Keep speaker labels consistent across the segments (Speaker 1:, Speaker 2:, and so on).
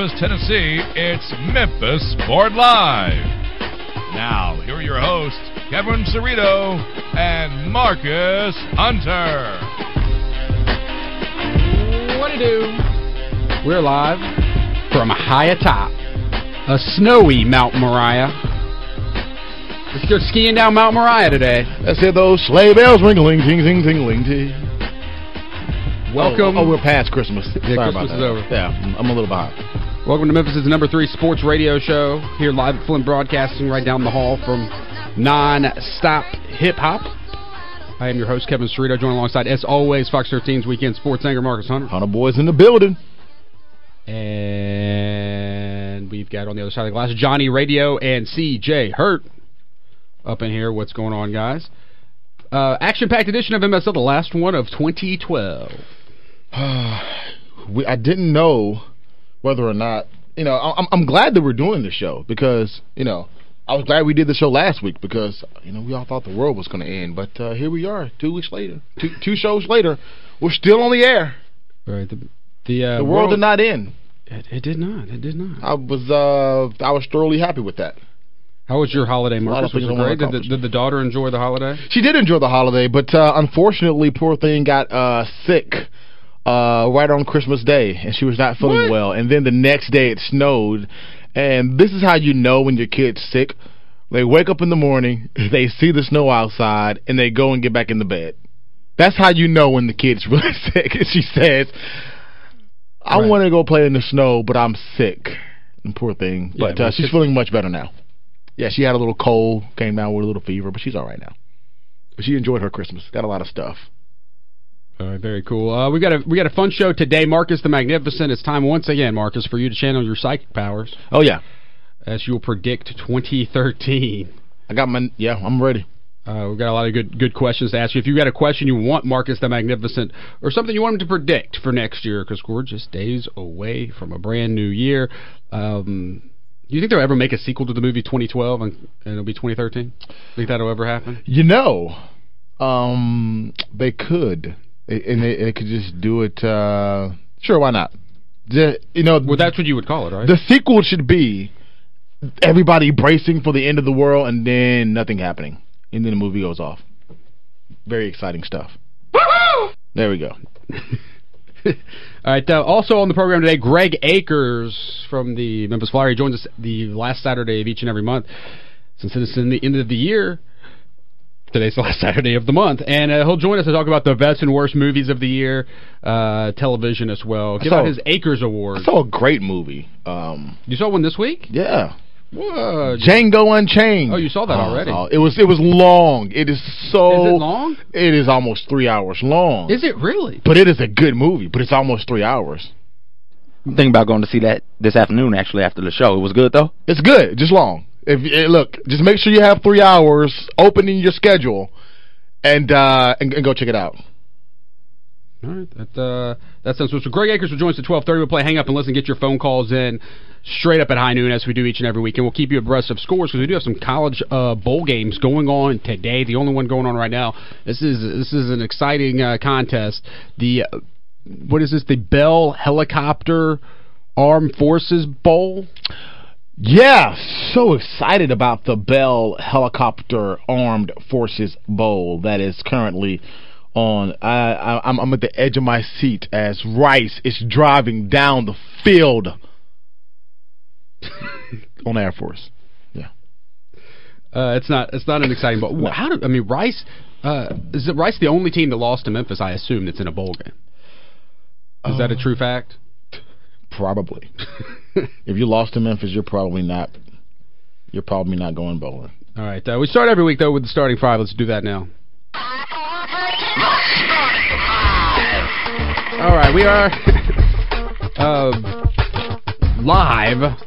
Speaker 1: Memphis, Tennessee, it's Memphis Sport Live. Now, here are your hosts, Kevin Cerrito and Marcus Hunter.
Speaker 2: What to do? We're live from high atop a snowy Mount Moriah. Let's go skiing down Mount Moriah today.
Speaker 3: Let's hear those sleigh bells ringling, ting, ting, tingling, ting.
Speaker 2: Welcome.
Speaker 3: Oh, oh, we're past Christmas. Sorry
Speaker 2: Christmas
Speaker 3: about that.
Speaker 2: is over.
Speaker 3: Yeah, I'm a little behind.
Speaker 2: Welcome to Memphis' number three sports radio show here live at Flinn Broadcasting right down the hall from non-stop hip-hop. I am your host, Kevin Cerrito, joined alongside, as always, Fox 13's Weekend Sports anchor, Marcus Hunter.
Speaker 3: Hunter boys in the building.
Speaker 2: And we've got on the other side of the glass, Johnny Radio and CJ Hurt up in here. What's going on, guys? Uh, Action-packed edition of MSL, the last one of 2012.
Speaker 3: we, I didn't know whether or not, you know, I'm, I'm glad that we're doing this show because, you know, I was glad we did the show last week because, you know, we all thought the world was going to end. But uh, here we are, two weeks later, two, two shows later. We're still on the air.
Speaker 2: Right. The, the, uh,
Speaker 3: the world, world, did not end.
Speaker 2: It, it, did not. It did not.
Speaker 3: I was uh, I was thoroughly happy with that.
Speaker 2: How was your holiday, Marcus? Was great? Did the, did the, daughter enjoy the holiday?
Speaker 3: She did enjoy the holiday, but uh, unfortunately, poor thing got uh, sick uh, right on Christmas Day, and she was not feeling
Speaker 2: what?
Speaker 3: well. And then the next day it snowed, and this is how you know when your kid's sick. They wake up in the morning, they see the snow outside, and they go and get back in the bed. That's how you know when the kid's really sick. She says, I right. want to go play in the snow, but I'm sick. And poor thing. But yeah, uh, she's feeling much better now. Yeah, she had a little cold, came down with a little fever, but she's all right now. But she enjoyed her Christmas. Got a lot of stuff.
Speaker 2: All right, very cool. Uh, we got a we got a fun show today, Marcus the Magnificent. It's time once again, Marcus, for you to channel your psychic powers.
Speaker 3: Oh yeah,
Speaker 2: as you'll predict 2013.
Speaker 3: I got my yeah, I'm ready.
Speaker 2: Uh, we've got a lot of good good questions to ask you. If you've got a question you want Marcus the Magnificent or something you want him to predict for next year, because we're just days away from a brand new year. Um, do you think they'll ever make a sequel to the movie 2012 and, and it'll be 2013? Think that'll ever happen?
Speaker 3: You know, um, they could and they, they could just do it. Uh, sure, why not? The, you know,
Speaker 2: well, that's what you would call it, right?
Speaker 3: The sequel should be everybody bracing for the end of the world, and then nothing happening, and then the movie goes off. Very exciting stuff. There we go.
Speaker 2: All right. Uh, also on the program today, Greg Akers from the Memphis Flyer. He joins us the last Saturday of each and every month. Since it's in the end of the year, today's the last Saturday of the month, and uh, he'll join us to talk about the best and worst movies of the year, uh, television as well. Give out his Akers Award.
Speaker 3: I saw a great movie. Um,
Speaker 2: you saw one this week?
Speaker 3: Yeah.
Speaker 2: What?
Speaker 3: Django Unchained.
Speaker 2: Oh, you saw that oh, already?
Speaker 3: it was it was long. It is so.
Speaker 2: Is it long?
Speaker 3: It is almost three hours long.
Speaker 2: Is it really?
Speaker 3: But it is a good movie. But it's almost three hours.
Speaker 4: I'm thinking about going to see that this afternoon. Actually, after the show, it was good though.
Speaker 3: It's good, just long. If eh, look, just make sure you have three hours open in your schedule, and uh, and, and go check it out.
Speaker 2: All right, that uh, that sounds good. So Greg Akers will join us at twelve thirty. We'll play Hang Up and Listen. Get your phone calls in straight up at high noon as we do each and every week, and we'll keep you abreast of scores because we do have some college uh, bowl games going on today. The only one going on right now. This is this is an exciting uh, contest. The uh, what is this? The Bell Helicopter Armed Forces Bowl.
Speaker 3: Yeah, so excited about the Bell Helicopter Armed Forces Bowl that is currently on. I, I, I'm, I'm at the edge of my seat as Rice is driving down the field on Air Force. Yeah,
Speaker 2: uh, it's not it's not an exciting bowl. How do I mean Rice? Uh, is Rice the only team that lost to Memphis? I assume that's in a bowl game. Is uh, that a true fact?
Speaker 3: Probably. if you lost to Memphis, you're probably not. You're probably not going bowling.
Speaker 2: All right. Uh, we start every week though with the starting five. Let's do that now. All right, we are uh, live.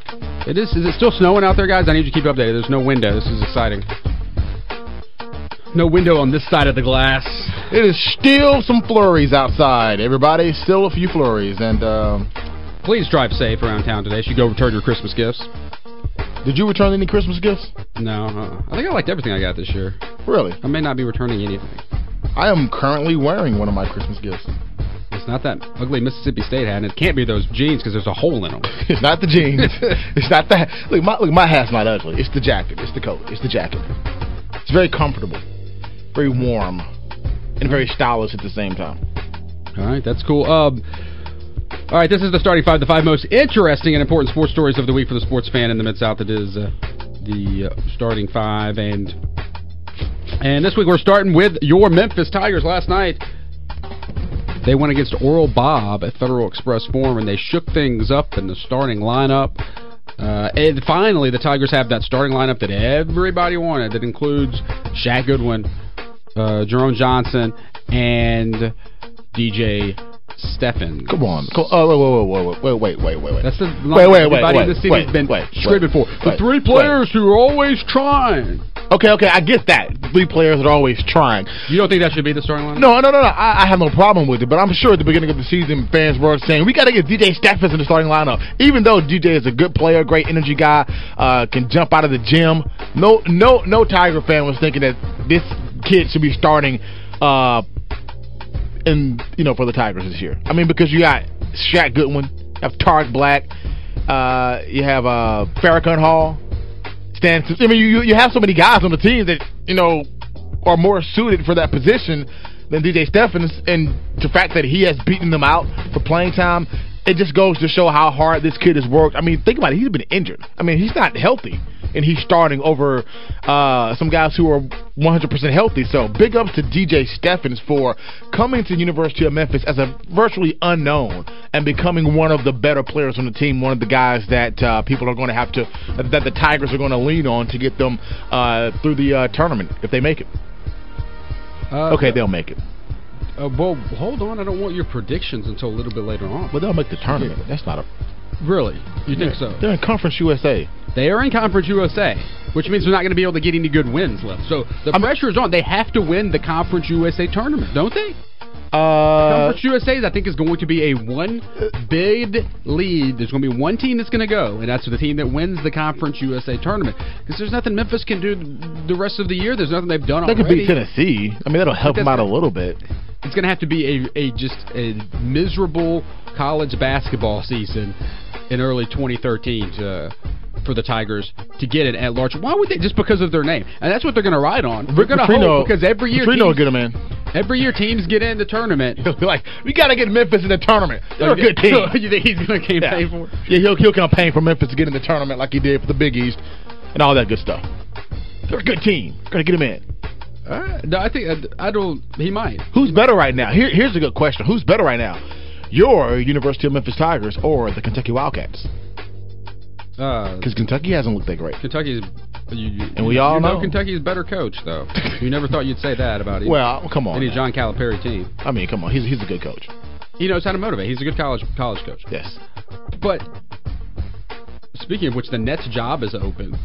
Speaker 2: It is. Is it still snowing out there, guys? I need you to keep updated. There's no window. This is exciting. No window on this side of the glass.
Speaker 3: It is still some flurries outside, everybody. Still a few flurries, and. Um,
Speaker 2: Please drive safe around town today. Should go return your Christmas gifts.
Speaker 3: Did you return any Christmas gifts?
Speaker 2: No. Uh, I think I liked everything I got this year.
Speaker 3: Really?
Speaker 2: I may not be returning anything.
Speaker 3: I am currently wearing one of my Christmas gifts.
Speaker 2: It's not that ugly Mississippi State hat, and it can't be those jeans because there's a hole in them.
Speaker 3: It's not the jeans. it's not that. Look, my look, my hat's not ugly. It's the jacket. It's the coat. It's the jacket. It's very comfortable, very warm, and very stylish at the same time.
Speaker 2: All right, that's cool. Um, all right, this is the starting five, the five most interesting and important sports stories of the week for the sports fan in the Mid South. It is uh, the uh, starting five, and and this week we're starting with your Memphis Tigers. Last night they went against Oral Bob at Federal Express Forum, and they shook things up in the starting lineup. Uh, and finally, the Tigers have that starting lineup that everybody wanted. That includes Shaq Goodwin, uh, Geron Johnson, and DJ Stephens.
Speaker 3: Come on. Come, oh, wait, wait, wait, wait, wait, wait, wait.
Speaker 2: That's the
Speaker 3: Wait, wait, wait,
Speaker 2: everybody
Speaker 3: wait,
Speaker 2: in the city
Speaker 3: wait,
Speaker 2: has been
Speaker 3: wait, wait,
Speaker 2: for. The
Speaker 3: wait,
Speaker 2: three
Speaker 3: wait.
Speaker 2: players who are always trying.
Speaker 3: Okay, okay, I get that. Three players are always trying.
Speaker 2: You don't think that should be the starting lineup?
Speaker 3: No, no, no, no. I, I have no problem with it, but I'm sure at the beginning of the season, fans were saying we got to get DJ Stephens in the starting lineup. Even though DJ is a good player, great energy guy, uh, can jump out of the gym. No, no, no Tiger fan was thinking that this kid should be starting, uh, in you know for the Tigers this year. I mean because you got Shaq Goodwin, you have Tarik Black, uh, you have uh, Ferrakohn Hall, Stan. I mean you you have so many guys on the team that you know are more suited for that position than DJ Stephens, and the fact that he has beaten them out for playing time, it just goes to show how hard this kid has worked. I mean, think about it. He's been injured. I mean, he's not healthy, and he's starting over uh, some guys who are 100% healthy. So big ups to DJ Stephens for coming to University of Memphis as a virtually unknown and becoming one of the better players on the team, one of the guys that uh, people are going to have to, that the Tigers are going to lean on to get them uh, through the uh, tournament if they make it.
Speaker 2: Uh,
Speaker 3: Okay, they'll make it.
Speaker 2: Uh, well, hold on. I don't want your predictions until a little bit later on.
Speaker 3: But they'll make the tournament. That's not a.
Speaker 2: Really? You think so?
Speaker 3: They're in Conference USA.
Speaker 2: They are in Conference USA, which means they're not going to be able to get any good wins left. So the pressure is on. They have to win the Conference USA tournament, don't they?
Speaker 3: Uh,
Speaker 2: Conference USA, is I think, is going to be a one bid lead. There's going to be one team that's going to go, and that's the team that wins the Conference USA tournament. Because there's nothing Memphis can do the rest of the year. There's nothing they've done
Speaker 3: they could beat Tennessee. I mean, that'll help them out a little bit.
Speaker 2: It's going to have to be a, a just a miserable college basketball season in early 2013 to, for the Tigers to get it at large. Why would they? Just because of their name, and that's what they're going to ride on. We're going to hope because every year
Speaker 3: Pitino
Speaker 2: teams,
Speaker 3: get them in.
Speaker 2: every year teams get in the tournament.
Speaker 3: He'll be like, we got to get Memphis in the tournament. They're a good team.
Speaker 2: you think he's going to campaign
Speaker 3: yeah.
Speaker 2: for? it?
Speaker 3: Yeah, he'll, he'll campaign for Memphis to get in the tournament like he did for the Big East and all that good stuff. They're a good team. Got to get them in.
Speaker 2: All right. No, I think I, I don't. He might.
Speaker 3: Who's better right now? Here, here's a good question. Who's better right now? Your University of Memphis Tigers or the Kentucky Wildcats?
Speaker 2: Uh,
Speaker 3: Because Kentucky hasn't looked that great.
Speaker 2: Kentucky's. You, you,
Speaker 3: And we all
Speaker 2: you know,
Speaker 3: know.
Speaker 2: Kentucky's better coach, though. you never thought you'd say that about him.
Speaker 3: Well, come on.
Speaker 2: any. John Calipari team.
Speaker 3: I mean, come on. He's he's a good coach.
Speaker 2: He knows how to motivate. He's a good college college coach.
Speaker 3: Yes.
Speaker 2: But speaking of which, the Nets job is open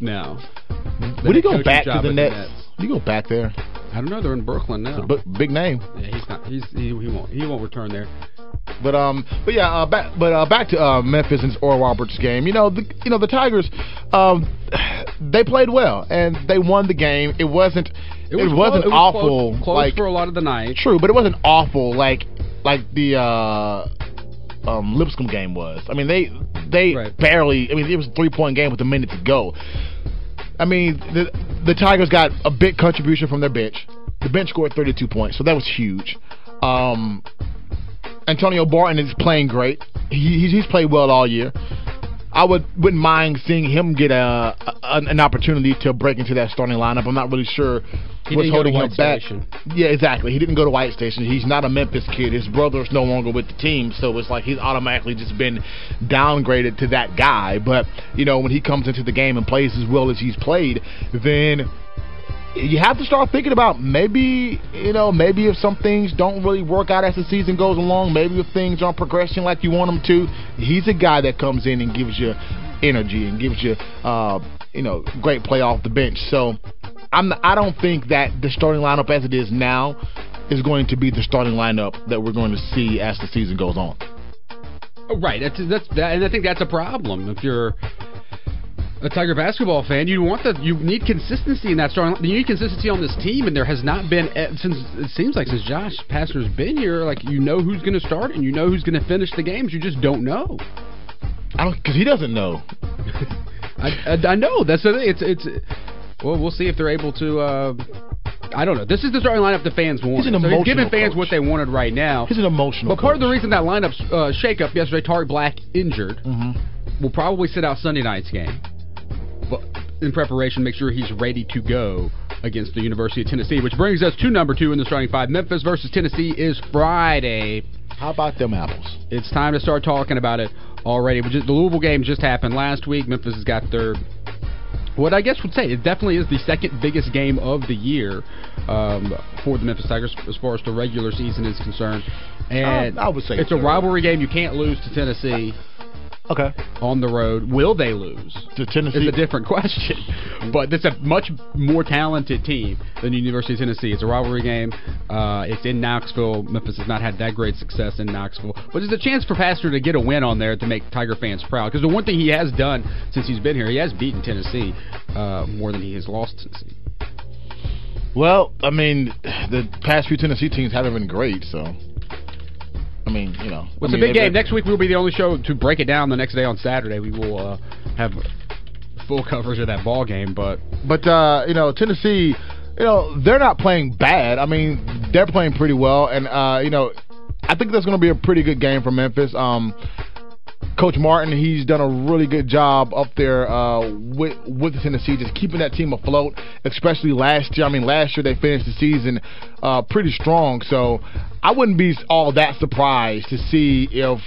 Speaker 2: now. The
Speaker 3: Would he go back to the
Speaker 2: at
Speaker 3: Nets? Would he go back there?
Speaker 2: I don't know. They're in Brooklyn now.
Speaker 3: B- big name.
Speaker 2: yeah, he's not. He's he, he won't. He won't return there.
Speaker 3: But um, but yeah, uh, back but uh, back to uh, Memphis and Oral Roberts game. You know, the you know the Tigers, um, they played well and they won the game. It wasn't it,
Speaker 2: was
Speaker 3: wasn't
Speaker 2: clo- it was
Speaker 3: awful
Speaker 2: Close, close
Speaker 3: like
Speaker 2: for a lot of the night.
Speaker 3: true, but it wasn't awful like like the uh, um, Lipscomb game was. I mean they they
Speaker 2: Right.
Speaker 3: barely. I mean it was a three point game with a minute to go. I mean the the Tigers got a big contribution from their bench. The bench scored 32 points, so that was huge. Um, Antonio Barton is playing great. He, he's, played well all year. I would wouldn't mind seeing him get a, a an opportunity to break into that starting lineup. I'm not really sure
Speaker 2: He
Speaker 3: what's
Speaker 2: didn't go to
Speaker 3: holding him back.
Speaker 2: Station.
Speaker 3: Yeah, exactly. He didn't go to White Station. He's not a Memphis kid. His brother's no longer with the team, so it's like he's automatically just been downgraded to that guy. But you know, when he comes into the game and plays as well as he's played, then you have to start thinking about maybe you know maybe if some things don't really work out as the season goes along maybe if things aren't progressing like you want them to he's a guy that comes in and gives you energy and gives you uh you know great play off the bench so i'm i don't think that the starting lineup as it is now is going to be the starting lineup that we're going to see as the season goes on
Speaker 2: Right. That's that's that, and I think that's a problem if you're. A Tiger basketball fan, you want the you need consistency in that starting. You need consistency on this team, and there has not been eh, since it seems like since Josh Pastner's been here. Like you know who's going to start and you know who's going to finish the games. You just don't know.
Speaker 3: I don't because he doesn't know.
Speaker 2: I, I, I know that's the thing. It's it's. Well, we'll see if they're able to. Uh, I don't know. This is the starting lineup the fans wanted.
Speaker 3: He's an
Speaker 2: so he's giving fans
Speaker 3: coach.
Speaker 2: what they wanted right now.
Speaker 3: He's an emotional.
Speaker 2: But part of the reason that lineup uh, shakeup yesterday, Tarik Black injured,
Speaker 3: Mhm.
Speaker 2: will probably sit out Sunday night's game. In preparation, make sure he's ready to go against the University of Tennessee, which brings us to number two in the starting five. Memphis versus Tennessee is Friday.
Speaker 3: How about them apples?
Speaker 2: It's time to start talking about it already. Just- The Louisville game just happened last week. Memphis has got their what I guess would say it definitely is the second biggest game of the year um, for the Memphis Tigers as far as the regular season is concerned. And
Speaker 3: I would say
Speaker 2: it's a rivalry game. You can't lose to Tennessee
Speaker 3: Okay.
Speaker 2: on the road. Will they lose?
Speaker 3: To Tennessee.
Speaker 2: is a different question. But it's a much more talented team than University of Tennessee. It's a rivalry game. Uh, it's in Knoxville. Memphis has not had that great success in Knoxville. But it's a chance for Pastner to get a win on there to make Tiger fans proud. Because the one thing he has done since he's been here, he has beaten Tennessee uh, more than he has lost Tennessee.
Speaker 3: Well, I mean, the past few Tennessee teams haven't been great, so. I mean, you know.
Speaker 2: Well, it's
Speaker 3: I
Speaker 2: a
Speaker 3: mean,
Speaker 2: big game. Next week we'll be the only show to break it down. The next day on Saturday we will uh, have full coverage of that ball game. But
Speaker 3: But uh, you know, Tennessee, you know, they're not playing bad. I mean, they're playing pretty well, and uh, you know, I think that's going to be a pretty good game for Memphis. Um, Coach Martin, he's done a really good job up there uh, with with Tennessee, just keeping that team afloat. Especially last year. I mean, last year they finished the season uh, pretty strong. So I wouldn't be all that surprised to see if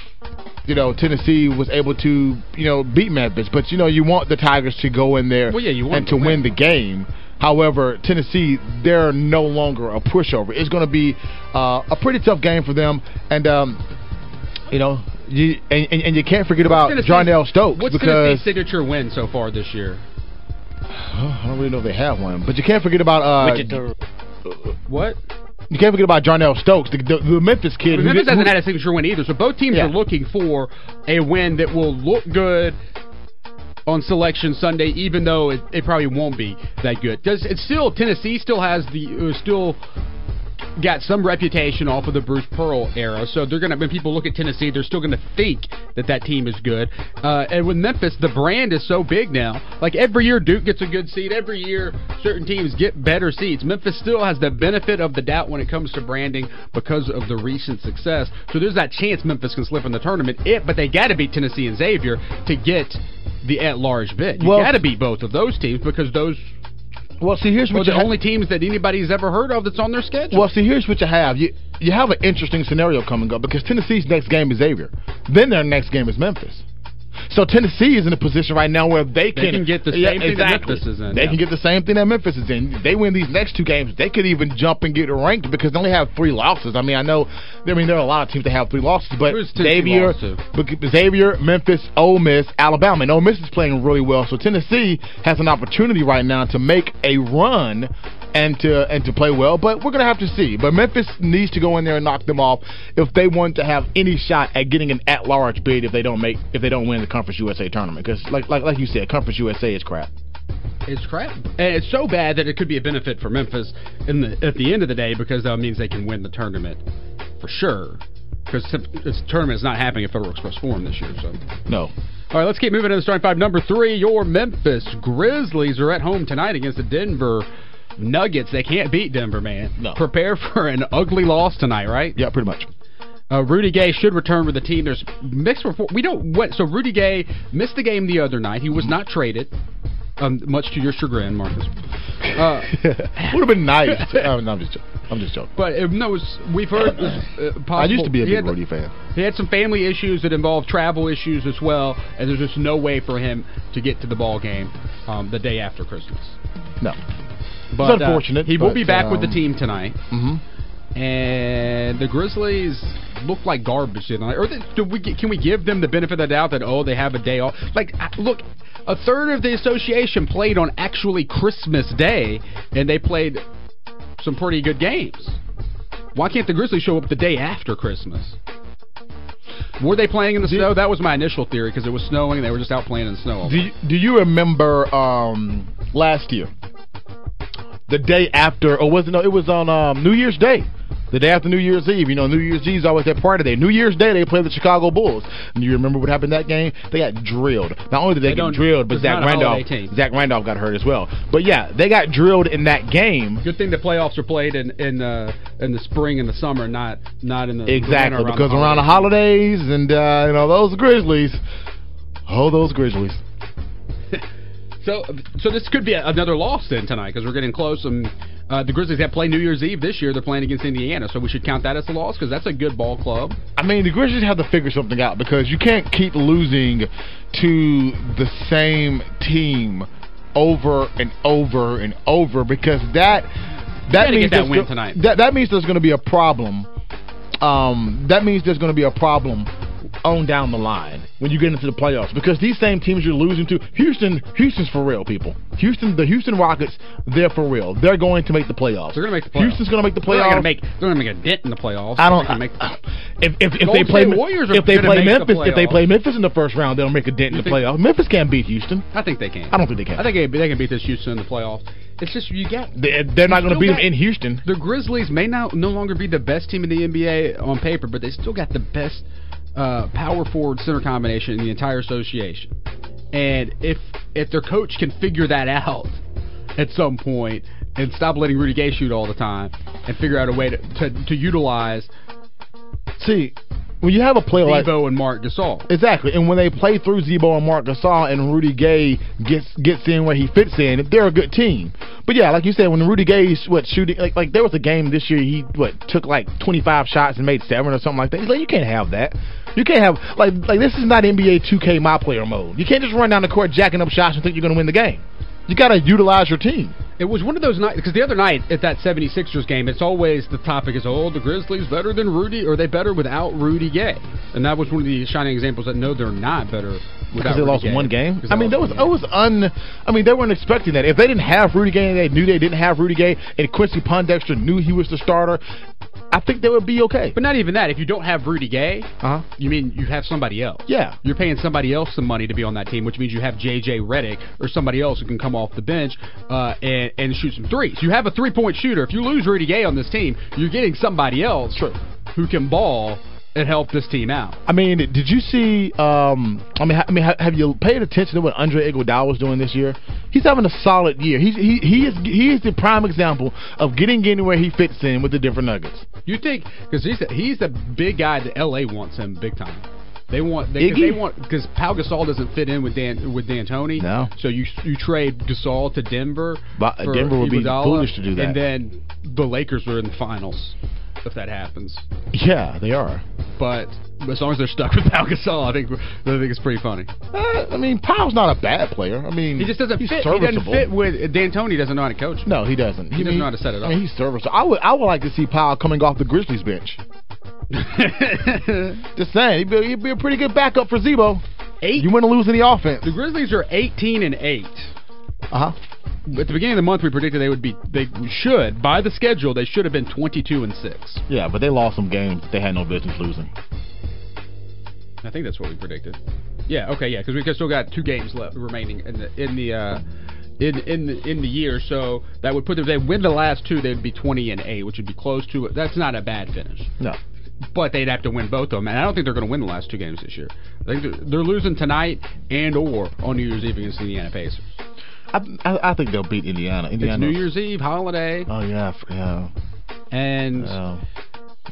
Speaker 3: you know Tennessee was able to you know beat Memphis. But you know, you want the Tigers to go in there
Speaker 2: Well, yeah, you want
Speaker 3: and to win. the game. However, Tennessee, they're no longer a pushover. It's going to be uh, a pretty tough game for them, and um, you know, you and, and, and you can't forget about
Speaker 2: Tennessee's-
Speaker 3: Jarnell Stokes
Speaker 2: what's
Speaker 3: because
Speaker 2: Tennessee's signature win so far this year?
Speaker 3: I don't really know if they have one, but you can't forget about uh,
Speaker 2: What?
Speaker 3: you can't forget about Jarnell Stokes, the, the, the Memphis kid. who
Speaker 2: Memphis
Speaker 3: did- who-
Speaker 2: hasn't had a signature win either, so both teams
Speaker 3: Yeah.
Speaker 2: are looking for a win that will look good on selection Sunday, even though it, it probably won't be that good. Does it's still Tennessee still has the uh, still got some reputation off of the Bruce Pearl era, so they're gonna when people look at Tennessee, they're still gonna think that that team is good. Uh, and with Memphis, the brand is so big now. Like every year, Duke gets a good seat. Every year, certain teams get better seats. Memphis still has the benefit of the doubt when it comes to branding because of the recent success. So there's that chance Memphis can slip in the tournament. It, but they got to beat Tennessee and Xavier to get the at-large bid. You
Speaker 3: Well-
Speaker 2: got to beat both of those teams because those
Speaker 3: well, see, here's what
Speaker 2: the
Speaker 3: you ha-
Speaker 2: only teams that anybody's ever heard of that's on their schedule.
Speaker 3: Well, see, here's what you have. You you have an interesting scenario coming up because Tennessee's next game is Xavier. Then their next game is Memphis. So Tennessee is in a position right now where they can,
Speaker 2: can get the same
Speaker 3: Yeah,
Speaker 2: thing that
Speaker 3: exactly.
Speaker 2: Memphis is in,
Speaker 3: They
Speaker 2: yeah.
Speaker 3: can get the same thing that Memphis is in. They win these next two games, they could even jump and get ranked because they only have three losses. I mean, I know. I mean, there are a lot of teams that have three losses, but Xavier, Xavier, Memphis, Ole Miss, Alabama, and Ole Miss is playing really well. So Tennessee has an opportunity right now to make a run and to and to play well. But we're gonna have to see. But Memphis needs to go in there and knock them off if they want to have any shot at getting an at-large bid if they don't make if they don't win the Conference USA tournament. Because like like like you said, Conference USA is crap.
Speaker 2: It's crap. And it's so bad that it could be a benefit for Memphis in the at the end of the day because that means they can win the tournament for sure. Because this tournament is not happening at Federal Express Forum this year. So,
Speaker 3: No.
Speaker 2: all right, let's keep moving to the starting five. Number three, your Memphis Grizzlies are at home tonight against the Denver Nuggets. They can't beat Denver, man.
Speaker 3: No.
Speaker 2: Prepare for an ugly loss tonight, right?
Speaker 3: Yeah, pretty much.
Speaker 2: Uh, Rudy Gay should return with the team. There's mixed report. We don't. What? So Rudy Gay missed the game the other night. He was not traded. Um, much to your chagrin, Marcus. Uh,
Speaker 3: Would have been nice. oh, no, I'm just joking. I'm just joking.
Speaker 2: but uh, no, it was, we've heard. It was, uh, possible.
Speaker 3: I used to be a
Speaker 2: he
Speaker 3: big Rudy fan.
Speaker 2: He had some family issues that involved travel issues as well, and there's just no way for him to get to the ball game um, the day after Christmas.
Speaker 3: No.
Speaker 2: But uh,
Speaker 3: unfortunate,
Speaker 2: he will
Speaker 3: but,
Speaker 2: be back with the
Speaker 3: um,
Speaker 2: team tonight.
Speaker 3: Mm-hmm.
Speaker 2: and the Grizzlies look like garbage tonight. Or do we can we give them the benefit of the doubt that oh they have a day off? Like uh, look, a third of the association played on actually Christmas Day, and they played some pretty good games. Why can't the Grizzlies show up the day after Christmas? Were they playing in the snow? That was my initial theory because it was snowing. And they were just out playing in the snow. all
Speaker 3: Do you, do you remember um, last year, the day after, or was it no? It was on um, New Year's Day. The day after New Year's Eve, you know, New Year's Eve is always that party day. New Year's Day, they play the Chicago Bulls. And you remember what happened that game? They got drilled. Not only did they,
Speaker 2: They
Speaker 3: get drilled, but Zach
Speaker 2: not a holiday
Speaker 3: Randolph. Zach Randolph got hurt as well. But yeah, they got drilled in that game.
Speaker 2: Good thing the playoffs are played in in uh, in the spring and the summer, not not in the
Speaker 3: Exactly,
Speaker 2: winter
Speaker 3: because around the holidays and uh, you know those Grizzlies, oh those Grizzlies.
Speaker 2: So, so this could be a, another loss then tonight because we're getting close. And uh, the Grizzlies have played New Year's Eve this year. They're playing against Indiana, so we should count that as a loss because that's a good ball club.
Speaker 3: I mean, the Grizzlies have to figure something out because you can't keep losing to the same team over and over and over because that that means
Speaker 2: that win
Speaker 3: go-
Speaker 2: tonight.
Speaker 3: That that means there's going to be a problem. Um, that means there's going to be a problem on down the line when you get into the playoffs because these same teams you're losing to Houston Houston's for real people Houston the Houston Rockets they're for real they're going to make the playoffs
Speaker 2: They're going to make the playoffs.
Speaker 3: Houston's going to make the playoffs.
Speaker 2: They're going to make. They're going to make a dent in the playoffs.
Speaker 3: I don't.
Speaker 2: They're make
Speaker 3: if if, if they play
Speaker 2: Warriors
Speaker 3: if they play
Speaker 2: make the
Speaker 3: Memphis if they play Memphis in the first round they'll make a dent in the playoffs. Memphis can't beat Houston.
Speaker 2: I think they can.
Speaker 3: I don't think they can.
Speaker 2: I think they, they can beat this Houston in the playoffs. It's just you get
Speaker 3: They, they're not going to beat them in Houston.
Speaker 2: the Grizzlies may now no longer be the best team in the NBA on paper, but they still got the best uh, power forward center combination in the entire association. And if if their coach can figure that out at some point and stop letting Rudy Gay shoot all the time and figure out a way to to, to utilize
Speaker 3: See, when you have a player like
Speaker 2: Z-Bo and Marc Gasol.
Speaker 3: Exactly, and when they play through Z-Bo and Marc Gasol and Rudy Gay gets gets in where he fits in, they're a good team. But yeah, like you said, when Rudy Gay's what shooting like like there was a game this year he what took like 25 shots and made seven or something like that. He's like you can't have that. You can't have like like this is not NBA 2K my player mode. You can't just run down the court jacking up shots and think you're going to win the game. You got to utilize your team.
Speaker 2: It was one of those nights because the other night at that 76ers game, it's always the topic is, oh, the Grizzlies better than Rudy, or are they better without Rudy Gay? And that was one of the shining examples that no, they're not better
Speaker 3: Because they
Speaker 2: Rudy
Speaker 3: lost
Speaker 2: Gay.
Speaker 3: one game. I mean, that was
Speaker 2: lost
Speaker 3: it was un. I mean, they weren't expecting that. If they didn't have Rudy Gay, and they knew they didn't have Rudy Gay, and Quincy Pondexter knew he was the starter. I think they would be okay.
Speaker 2: But not even that. If you don't have Rudy Gay,
Speaker 3: Uh huh.
Speaker 2: you mean you have somebody else.
Speaker 3: Yeah.
Speaker 2: You're paying somebody else some money to be on that team, which means you have J.J. Redick or somebody else who can come off the bench uh, and, and shoot some threes. You have a three-point shooter. If you lose Rudy Gay on this team, you're getting somebody else
Speaker 3: True.
Speaker 2: who can ball and help this team out.
Speaker 3: I mean, did you see? Um, I mean, ha- I mean, ha- have you paid attention to what Andre Iguodala was doing this year? He's having a solid year. He's he he is he is the prime example of getting anywhere he fits in with the different Nuggets.
Speaker 2: You think because he's the, he's the big guy that L.A. wants him big time. They want they, they want because Pau Gasol doesn't fit in with Dan with D'Antoni.
Speaker 3: No.
Speaker 2: So you you trade Gasol to Denver.
Speaker 3: But
Speaker 2: for
Speaker 3: Denver would be foolish to do that.
Speaker 2: And then the Lakers were in the finals if that happens.
Speaker 3: Yeah, they are.
Speaker 2: But as long as they're stuck with Pau Gasol, I think I think it's pretty funny.
Speaker 3: Uh, I mean, Pau's not a bad player. I mean,
Speaker 2: He just doesn't
Speaker 3: he's
Speaker 2: fit. He doesn't fit with D'Antoni. Doesn't know how to coach. him.
Speaker 3: No, he doesn't.
Speaker 2: He doesn't know how to set it
Speaker 3: I
Speaker 2: up.
Speaker 3: mean, he's serviceable. I would I would like to see Pau coming off the Grizzlies bench. Just saying, he'd be, he'd be a pretty good backup for Z-Bo.
Speaker 2: Eight.
Speaker 3: You wouldn't lose any offense.
Speaker 2: the Grizzlies are 18 and eight.
Speaker 3: Uh huh.
Speaker 2: At the beginning of the month, we predicted they would be. They should by the schedule. They should have been 22 and six.
Speaker 3: Yeah, but they lost some games they had no business losing.
Speaker 2: I think that's what we predicted. Yeah. Okay. Yeah. Because we still got two games left remaining in the in the. Uh, in in the, in the year, so that would put them. If they win the last two, they'd be twenty and eight, which would be close to. That's not a bad finish,
Speaker 3: No.
Speaker 2: but they'd have to win both of them, and I don't think they're going to win the last two games this year. I think they're, they're losing tonight and or on New Year's Eve against the Indiana Pacers.
Speaker 3: I, I think they'll beat Indiana.
Speaker 2: It's New Year's Eve holiday,
Speaker 3: Oh yeah, yeah,
Speaker 2: and
Speaker 3: yeah,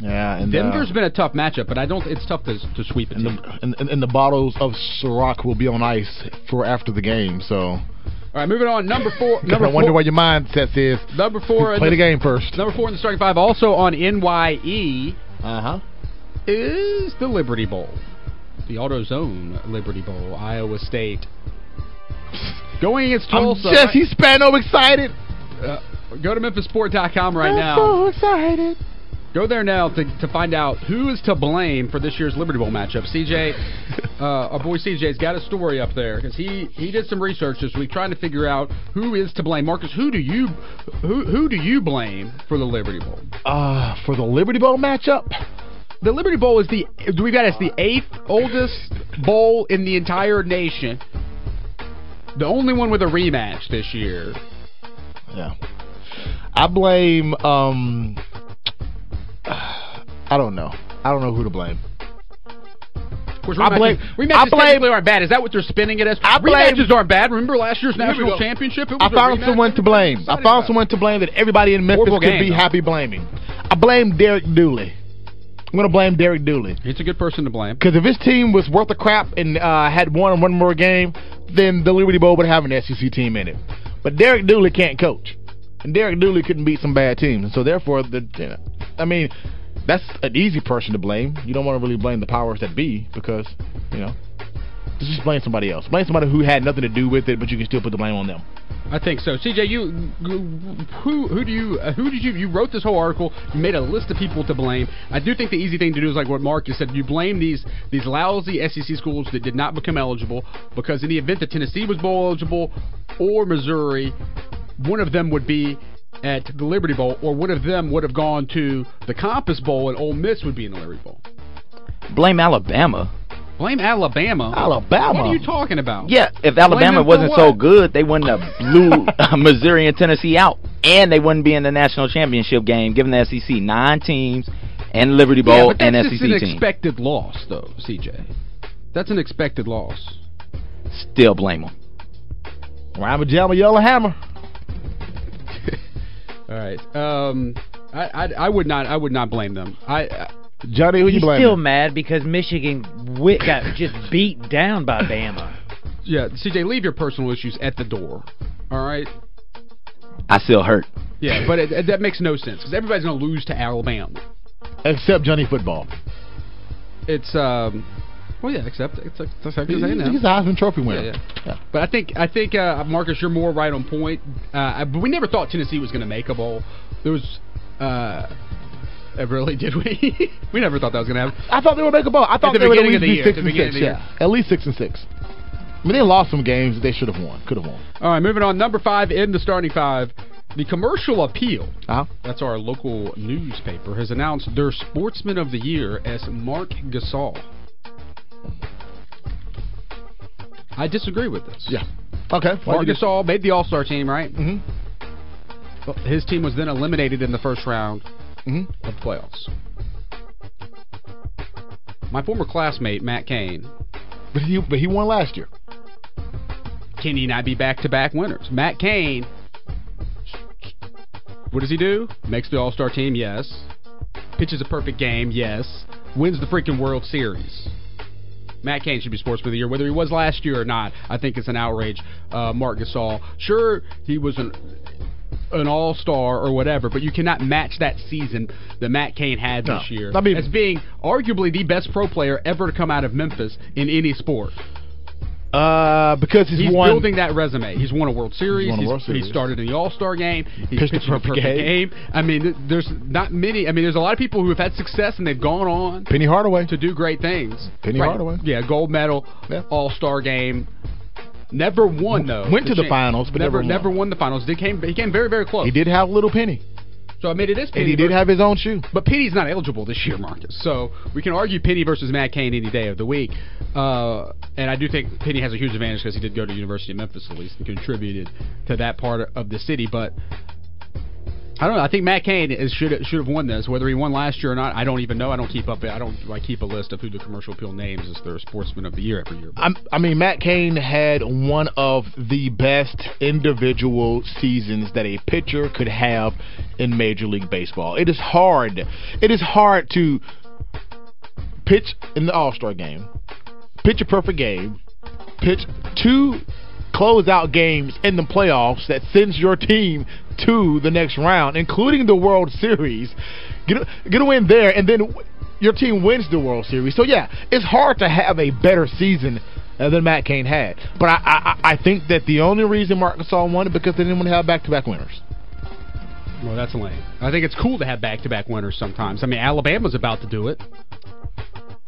Speaker 3: yeah. And
Speaker 2: Denver's
Speaker 3: uh,
Speaker 2: been a tough matchup, but I don't. It's tough to to sweep a
Speaker 3: and the and, and, the bottles of Ciroc will be on ice for after the game. So
Speaker 2: All right, moving on. Number four.
Speaker 3: I wonder
Speaker 2: four.
Speaker 3: what your mindset is.
Speaker 2: Number four.
Speaker 3: Play the game first.
Speaker 2: Number four in the starting five, also on NYE,
Speaker 3: Uh huh.
Speaker 2: is the Liberty Bowl, the AutoZone Liberty Bowl, Iowa State. Going against
Speaker 3: I'm
Speaker 2: Tulsa.
Speaker 3: Jesse Spano excited.
Speaker 2: uh, go to MemphisSport.com right
Speaker 3: I'm
Speaker 2: now.
Speaker 3: so excited.
Speaker 2: Go there now to, to find out who is to blame for this year's Liberty Bowl matchup. CJ, uh, our boy CJ's got a story up there because he, he did some research this week trying to figure out who is to blame. Marcus, who do you who who do you blame for the Liberty Bowl?
Speaker 3: Uh, for the Liberty Bowl matchup,
Speaker 2: the Liberty Bowl is the we've got it's the eighth oldest bowl in the entire nation. The only one with a rematch this year.
Speaker 3: Yeah. I blame um I don't know. I don't know who to blame.
Speaker 2: Course,
Speaker 3: I blame-
Speaker 2: rematches
Speaker 3: I blame-
Speaker 2: technically aren't bad. Is that what they're spinning it as?
Speaker 3: I blame-
Speaker 2: rematches aren't bad. Remember last year's national championship? It was
Speaker 3: I found someone to blame. I found
Speaker 2: about
Speaker 3: someone to blame that everybody in Memphis
Speaker 2: Horrible
Speaker 3: could
Speaker 2: game,
Speaker 3: be
Speaker 2: though.
Speaker 3: happy blaming. I blame Derek Dooley. I'm going to blame Derek Dooley.
Speaker 2: He's a good person to blame.
Speaker 3: Because if his team was worth a crap and uh, had won one more game, then the Liberty Bowl would have an SEC team in it. But Derek Dooley can't coach. And Derek Dooley couldn't beat some bad teams. And so, therefore, the I mean, that's an easy person to blame. You don't want to really blame the powers that be because, you know, just blame somebody else. Blame somebody who had nothing to do with it, but you can still put the blame on them.
Speaker 2: I think so. CJ, you who who do you uh, who did you you wrote this whole article? You made a list of people to blame. I do think the easy thing to do is like what Mark just said. You blame these these lousy SEC schools that did not become eligible because in the event that Tennessee was bowl eligible or Missouri, one of them would be at the Liberty Bowl, or one of them would have gone to the Compass Bowl, and Ole Miss would be in the Liberty Bowl.
Speaker 4: Blame Alabama.
Speaker 2: Blame Alabama.
Speaker 3: Alabama?
Speaker 2: What are you talking about?
Speaker 4: Yeah, if Alabama wasn't so good, they wouldn't have blew uh, Missouri and Tennessee out, and they wouldn't be in the national championship game, given the SEC nine teams and Liberty Bowl
Speaker 2: but that's
Speaker 4: and
Speaker 2: just
Speaker 4: SEC
Speaker 2: an
Speaker 4: team.
Speaker 2: expected loss, though, CJ. That's an expected loss.
Speaker 4: Still blame them.
Speaker 3: Rhyme Jam Yellow Hammer.
Speaker 2: All right. Um, I, I I would not I would not blame them. I, I
Speaker 3: Johnny, who you
Speaker 5: He's
Speaker 3: blaming?
Speaker 5: still mad because Michigan wi- got just beat down by Bama.
Speaker 2: yeah, CJ, leave your personal issues at the door. All right.
Speaker 4: I still hurt.
Speaker 2: Yeah, but it, it- that makes no sense because everybody's going to lose to Alabama.
Speaker 3: Except Johnny Football.
Speaker 2: It's um, well, yeah, except it's like it's like
Speaker 3: He's,
Speaker 2: saying now.
Speaker 3: he's a Heisman Trophy winner.
Speaker 2: Yeah, yeah. But I think I think uh, Marcus, you're more right on point. Uh, I- but we never thought Tennessee was going to make a bowl. There was. Uh, really? Did we? we never thought that was going to happen.
Speaker 3: I thought they would make a bowl. I thought
Speaker 2: the
Speaker 3: they would at least be
Speaker 2: year,
Speaker 3: six and six. Yeah, at least six and six. I mean, they lost some games they should have won. Could have won.
Speaker 2: All right, moving on. Number five in the starting five, the Commercial Appeal.
Speaker 3: Uh-huh.
Speaker 2: That's our local newspaper has announced their Sportsman of the Year as Marc Gasol. I disagree with this.
Speaker 3: Yeah. Okay.
Speaker 2: Marc Gasol made the All Star team, right?
Speaker 3: hmm
Speaker 2: His team was then eliminated in the first round
Speaker 3: hmm
Speaker 2: of the playoffs. My former classmate Matt Cain.
Speaker 3: But he but he won last year.
Speaker 2: Can he not be back-to-back winners? Matt Cain. What does he do? Makes the All-Star team, yes. Pitches a perfect game, yes. Wins the freaking World Series. Matt Cain should be Sportsman of the Year, whether he was last year or not. I think it's an outrage. Uh, Marc Gasol, sure he was an an All Star or whatever, but you cannot match that season that Matt Cain had this year
Speaker 3: I mean-
Speaker 2: as being arguably the best pro player ever to come out of Memphis in any sport.
Speaker 3: Uh, because he's,
Speaker 2: He's
Speaker 3: won.
Speaker 2: building that resume. He's won a World Series.
Speaker 3: He's a World Series.
Speaker 2: He started in the All Star game. He
Speaker 3: Pitched a
Speaker 2: pitched a
Speaker 3: perfect
Speaker 2: perfect
Speaker 3: game.
Speaker 2: game. I mean, there's not many. I mean, there's a lot of people who have had success and they've gone on
Speaker 3: Penny Hardaway.
Speaker 2: to do great things.
Speaker 3: Penny Hardaway.
Speaker 2: Yeah, gold medal,
Speaker 3: Yeah.
Speaker 2: All Star game. Never won though.
Speaker 3: Went to the finals, but
Speaker 2: never
Speaker 3: never won.
Speaker 2: won the finals. He came he came very very close.
Speaker 3: He did have little Penny,
Speaker 2: So I mean, it is.
Speaker 3: and
Speaker 2: Penny
Speaker 3: he did have his own shoe.
Speaker 2: but Penny's not eligible this year, Marcus. So we can argue Penny versus Matt Cain any day of the week. Uh, and I do think Penny has a huge advantage because he did go to University of Memphis at least and contributed to that part of the city. But I don't know. I think Matt Cain is, should should have won this. Whether he won last year or not, I don't even know. I don't keep up. I don't like keep a list of who the commercial appeal names as their sportsman of the year every year.
Speaker 3: I'm, I mean, Matt Cain had one of the best individual seasons that a pitcher could have in Major League Baseball. It is hard. It is hard to pitch in the All Star game, pitch a perfect game, pitch two closeout games in the playoffs that sends your team to the next round, including the World Series. Get a, get a win there, and then your team wins the World Series. So yeah, it's hard to have a better season uh, than Matt Cain had. But I, I I think that the only reason Marc Gasol won it because they didn't want to have back-to-back winners.
Speaker 2: Well, that's lame. I think it's cool to have back-to-back winners sometimes. I mean, Alabama's about to do it.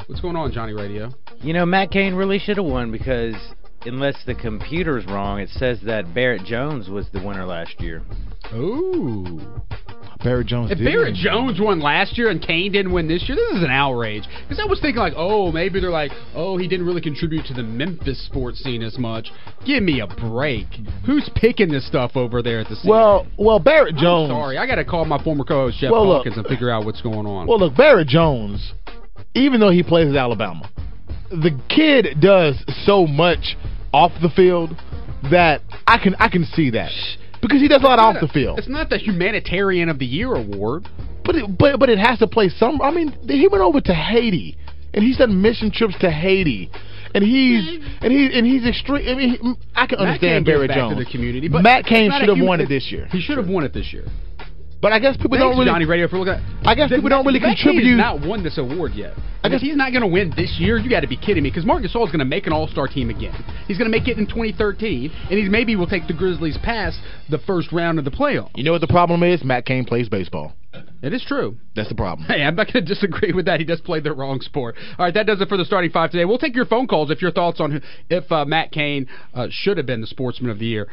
Speaker 2: What's going on, Johnny Radio?
Speaker 5: You know, Matt Cain really should have won because unless the computer's wrong, it says that Barrett Jones was the winner last year.
Speaker 2: Ooh.
Speaker 3: Barrett Jones.
Speaker 2: If
Speaker 3: did.
Speaker 2: Barrett Jones won last year and Cain didn't win this year, this is an outrage. Because I was thinking like, oh, maybe they're like, oh, he didn't really contribute to the Memphis sports scene as much. Give me a break. Who's picking this stuff over there at the scene?
Speaker 3: Well, well, Barrett
Speaker 2: I'm
Speaker 3: Jones.
Speaker 2: sorry, I got to call my former co-host Jeff
Speaker 3: Well, look.
Speaker 2: Hawkins and figure out what's going on.
Speaker 3: Well, look, Barrett Jones, even though he plays at Alabama, the kid does so much off the field that I can I can see that because he does a lot off the field.
Speaker 2: It's not the humanitarian of the year award.
Speaker 3: But it, but but it has to play some. I mean, he went over to Haiti and he's done mission trips to Haiti. And he's and he and he's extreme. I mean, I can
Speaker 2: Matt
Speaker 3: understand Barrett Jones.
Speaker 2: the community, but
Speaker 3: Matt Cain should have won it this year.
Speaker 2: He should have won it this year.
Speaker 3: But I guess people
Speaker 2: Thanks,
Speaker 3: don't really.
Speaker 2: Johnny Radio for looking at.
Speaker 3: I guess people don't really
Speaker 2: Matt
Speaker 3: contribute.
Speaker 2: has not won this award yet.
Speaker 3: I guess-
Speaker 2: if he's not going to win this year, you got to be kidding me. Because Marcus Gasol is going to make an All-Star team again. He's going to make it in 2013, and he's maybe will take the Grizzlies past the first round of the playoff.
Speaker 3: You know what the problem is? Matt Cain plays baseball.
Speaker 2: It is true.
Speaker 3: That's the problem.
Speaker 2: Hey, I'm not going to disagree with that. He does play the wrong sport. All right, that does it for the starting five today. We'll take your phone calls if your thoughts on who, if uh, Matt Cain uh, should have been the Sportsman of the Year.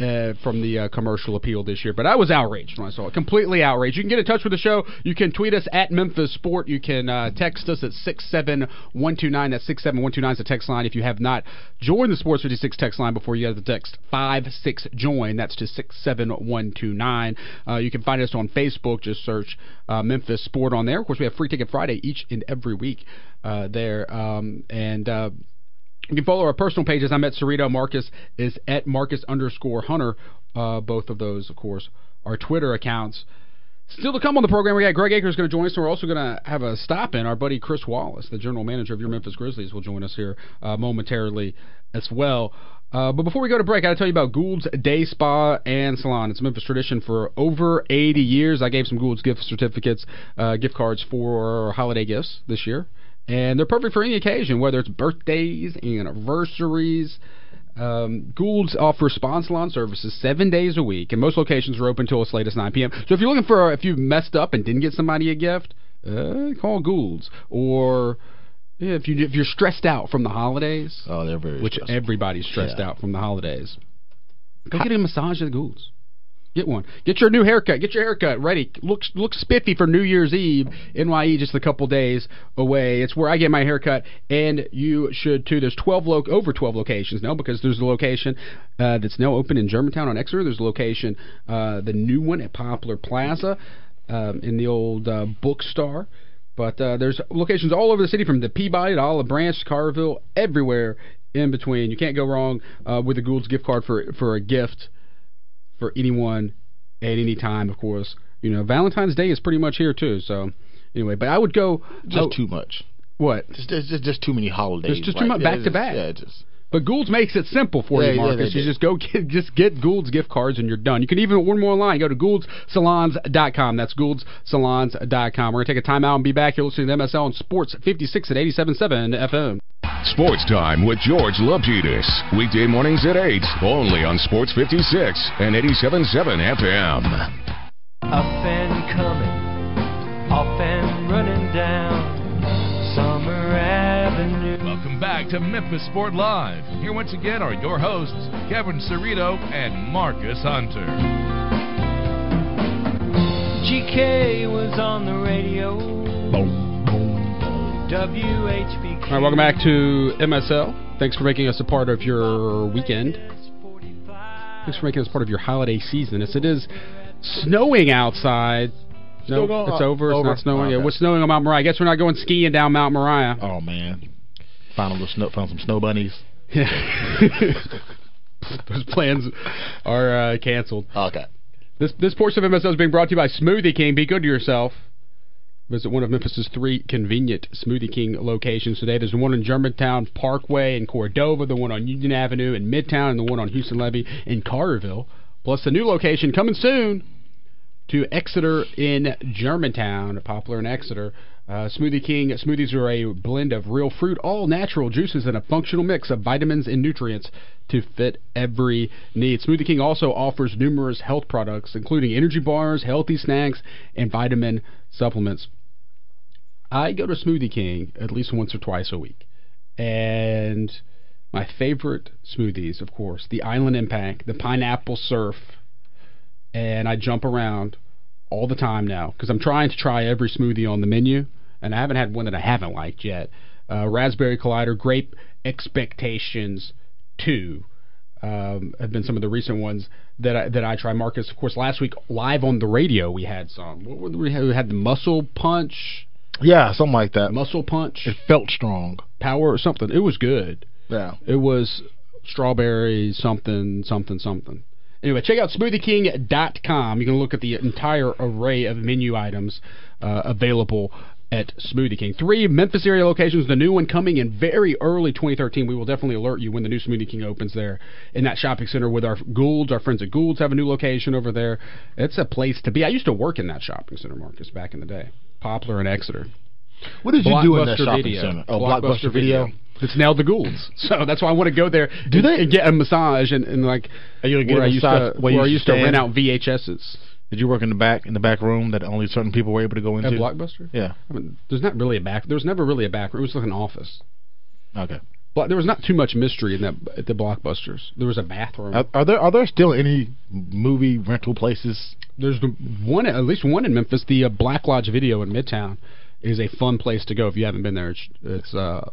Speaker 2: Uh, from the uh, commercial appeal this year, but I was outraged when I saw it. Completely outraged. You can get in touch with the show. You can tweet us at Memphis Sport. You can uh, text us at six seven one two nine. That's six seven one two nine is the text line. If you have not joined the Sports fifty six text line before, you have the text five six join. That's to six seven one two nine. Uh, you can find us on Facebook. Just search uh, Memphis Sport on there. Of course, we have Free Ticket Friday each and every week uh, there, um, and. You can follow our personal pages. I'm at Cerrito. Marcus is at Marcus underscore Hunter. Uh, both of those, of course, are Twitter accounts. Still to come on the program, we got Greg Akers going to join us. And we're also going to have a stop in. Our buddy Chris Wallace, the general manager of your Memphis Grizzlies, will join us here uh, momentarily as well. Uh, but before we go to break, I got to tell you about Gould's Day Spa and Salon. It's a Memphis tradition for over 80 years. I gave some Gould's gift certificates, uh, gift cards for holiday gifts this year and they're perfect for any occasion, whether it's birthdays, anniversaries. Um, Gould's offers spa and salon services seven days a week, and most locations are open until as late as 9 p.m. So if you're looking for, if you messed up and didn't get somebody a gift, uh, call Gould's. Or yeah, if you if you're stressed out from the holidays,
Speaker 3: Oh, they're very.
Speaker 2: which
Speaker 3: stressful.
Speaker 2: everybody's stressed
Speaker 3: Yeah.
Speaker 2: out from the holidays, go get a massage at Gould's. Get one. Get your new haircut. Get your haircut ready. Look look spiffy for New Year's Eve. NYE just a couple days away. It's where I get my haircut, and you should too. There's 12 lo- over 12 locations now because there's a location uh, that's now open in Germantown on Exeter. There's a location, uh, the new one at Poplar Plaza, um, in the old uh, bookstore. But uh, there's locations all over the city, from the Peabody to Olive Branch, Collierville, everywhere in between. You can't go wrong uh, with the Gould's gift card for for a gift for anyone at any time. Of course, you know Valentine's Day is pretty much here too. So anyway, but I would go
Speaker 3: just
Speaker 2: oh,
Speaker 3: too much.
Speaker 2: what?
Speaker 3: Just, just, just too many holidays.
Speaker 2: There's just too much back to
Speaker 3: Just-
Speaker 2: back.
Speaker 3: Yeah, just.
Speaker 2: But Gould's makes it simple for
Speaker 3: Yeah,
Speaker 2: you,
Speaker 3: yeah,
Speaker 2: Marcus.
Speaker 3: they
Speaker 2: you
Speaker 3: do.
Speaker 2: just go get just get Gould's gift cards and you're done. You can even order more online. Go to gouldssalons.com. That's gouldssalons.com. We're gonna take a time out and be back. You're listening to MSL on Sports 56 at 87.7 FM.
Speaker 1: Sports Time with George Lapides. Weekday mornings at 8, only on Sports 56 and 87.7 FM.
Speaker 6: Up and coming, off and running down
Speaker 1: back to Memphis Sport Live. Here once again are your hosts, Kevin Cerrito and Marcus Hunter.
Speaker 6: GK was on the radio. WHBQ.
Speaker 2: All right, welcome back to MSL. Thanks for making us a part of your weekend. Thanks for making us part of your holiday season. As it is snowing outside. No,
Speaker 3: Still going-
Speaker 2: it's
Speaker 3: uh,
Speaker 2: over. It's
Speaker 3: over?
Speaker 2: not snowing.
Speaker 3: Oh,
Speaker 2: Yeah,
Speaker 3: okay.
Speaker 2: what's snowing on Mount Moriah? I guess we're not going skiing down Mount Moriah.
Speaker 3: Oh man, found little snow. Found some snow bunnies. Yeah.
Speaker 2: Those plans are uh, canceled.
Speaker 3: Okay.
Speaker 2: This this portion of MSL is being brought to you by Smoothie King. Be good to yourself. Visit one of Memphis's three convenient Smoothie King locations today. There's the one in Germantown Parkway in Cordova, the one on Union Avenue in Midtown, and the one on Houston Levee in Collierville. Plus the new location coming soon to Exeter in Germantown, Poplar in Exeter. Uh, Smoothie King smoothies are a blend of real fruit, all natural juices, and a functional mix of vitamins and nutrients to fit every need. Smoothie King also offers numerous health products, including energy bars, healthy snacks, and vitamin supplements. I go to Smoothie King at least once or twice a week, and my favorite smoothies, of course, the Island Impact, the Pineapple Surf, and I jump around all the time now because I'm trying to try every smoothie on the menu, and I haven't had one that I haven't liked yet. Uh, Raspberry Collider, Grape Expectations Two um, have been some of the recent ones that I, that I try. Marcus, of course, last week live on the radio we had some. What were we had? We had the Muscle Punch,
Speaker 3: Yeah, something like that.
Speaker 2: Muscle Punch,
Speaker 3: It felt strong.
Speaker 2: Power or something. It was good.
Speaker 3: Yeah.
Speaker 2: It was strawberry something something something. Anyway, check out smoothieking.com. You can look at the entire array of menu items uh, available at Smoothie King. Three Memphis area locations, the new one coming in very early 2013. We will definitely alert you when the new Smoothie King opens there in that shopping center with our Goulds. Our friends at Goulds have a new location over there. It's a place to be. I used to work in that shopping center, Marcus, back in the day. Poplar and Exeter.
Speaker 3: What did you do in that
Speaker 2: Blockbuster
Speaker 3: shopping
Speaker 2: Video.
Speaker 3: center? Oh, Blockbuster, Video.
Speaker 2: It's now the Goulds, so that's why I want to go there.
Speaker 3: Do
Speaker 2: and,
Speaker 3: they-
Speaker 2: and get a massage and, and like
Speaker 3: Are you
Speaker 2: where
Speaker 3: a
Speaker 2: I used
Speaker 3: massage
Speaker 2: to
Speaker 3: where
Speaker 2: where,
Speaker 3: you
Speaker 2: I used to rent out VHSs
Speaker 3: Did you work in the back in the back room that only certain people were able to go into?
Speaker 2: at Blockbuster.
Speaker 3: Yeah.
Speaker 2: I mean, there's not really a back. There was never really a back room. It was like an office.
Speaker 3: Okay.
Speaker 2: But there was not too much mystery in that at the Blockbusters. There was a bathroom.
Speaker 3: Are, are there are there still any movie rental places?
Speaker 2: There's one at least one in Memphis. The uh, Black Lodge Video in Midtown is a fun place to go if you haven't been there. It's it's, uh,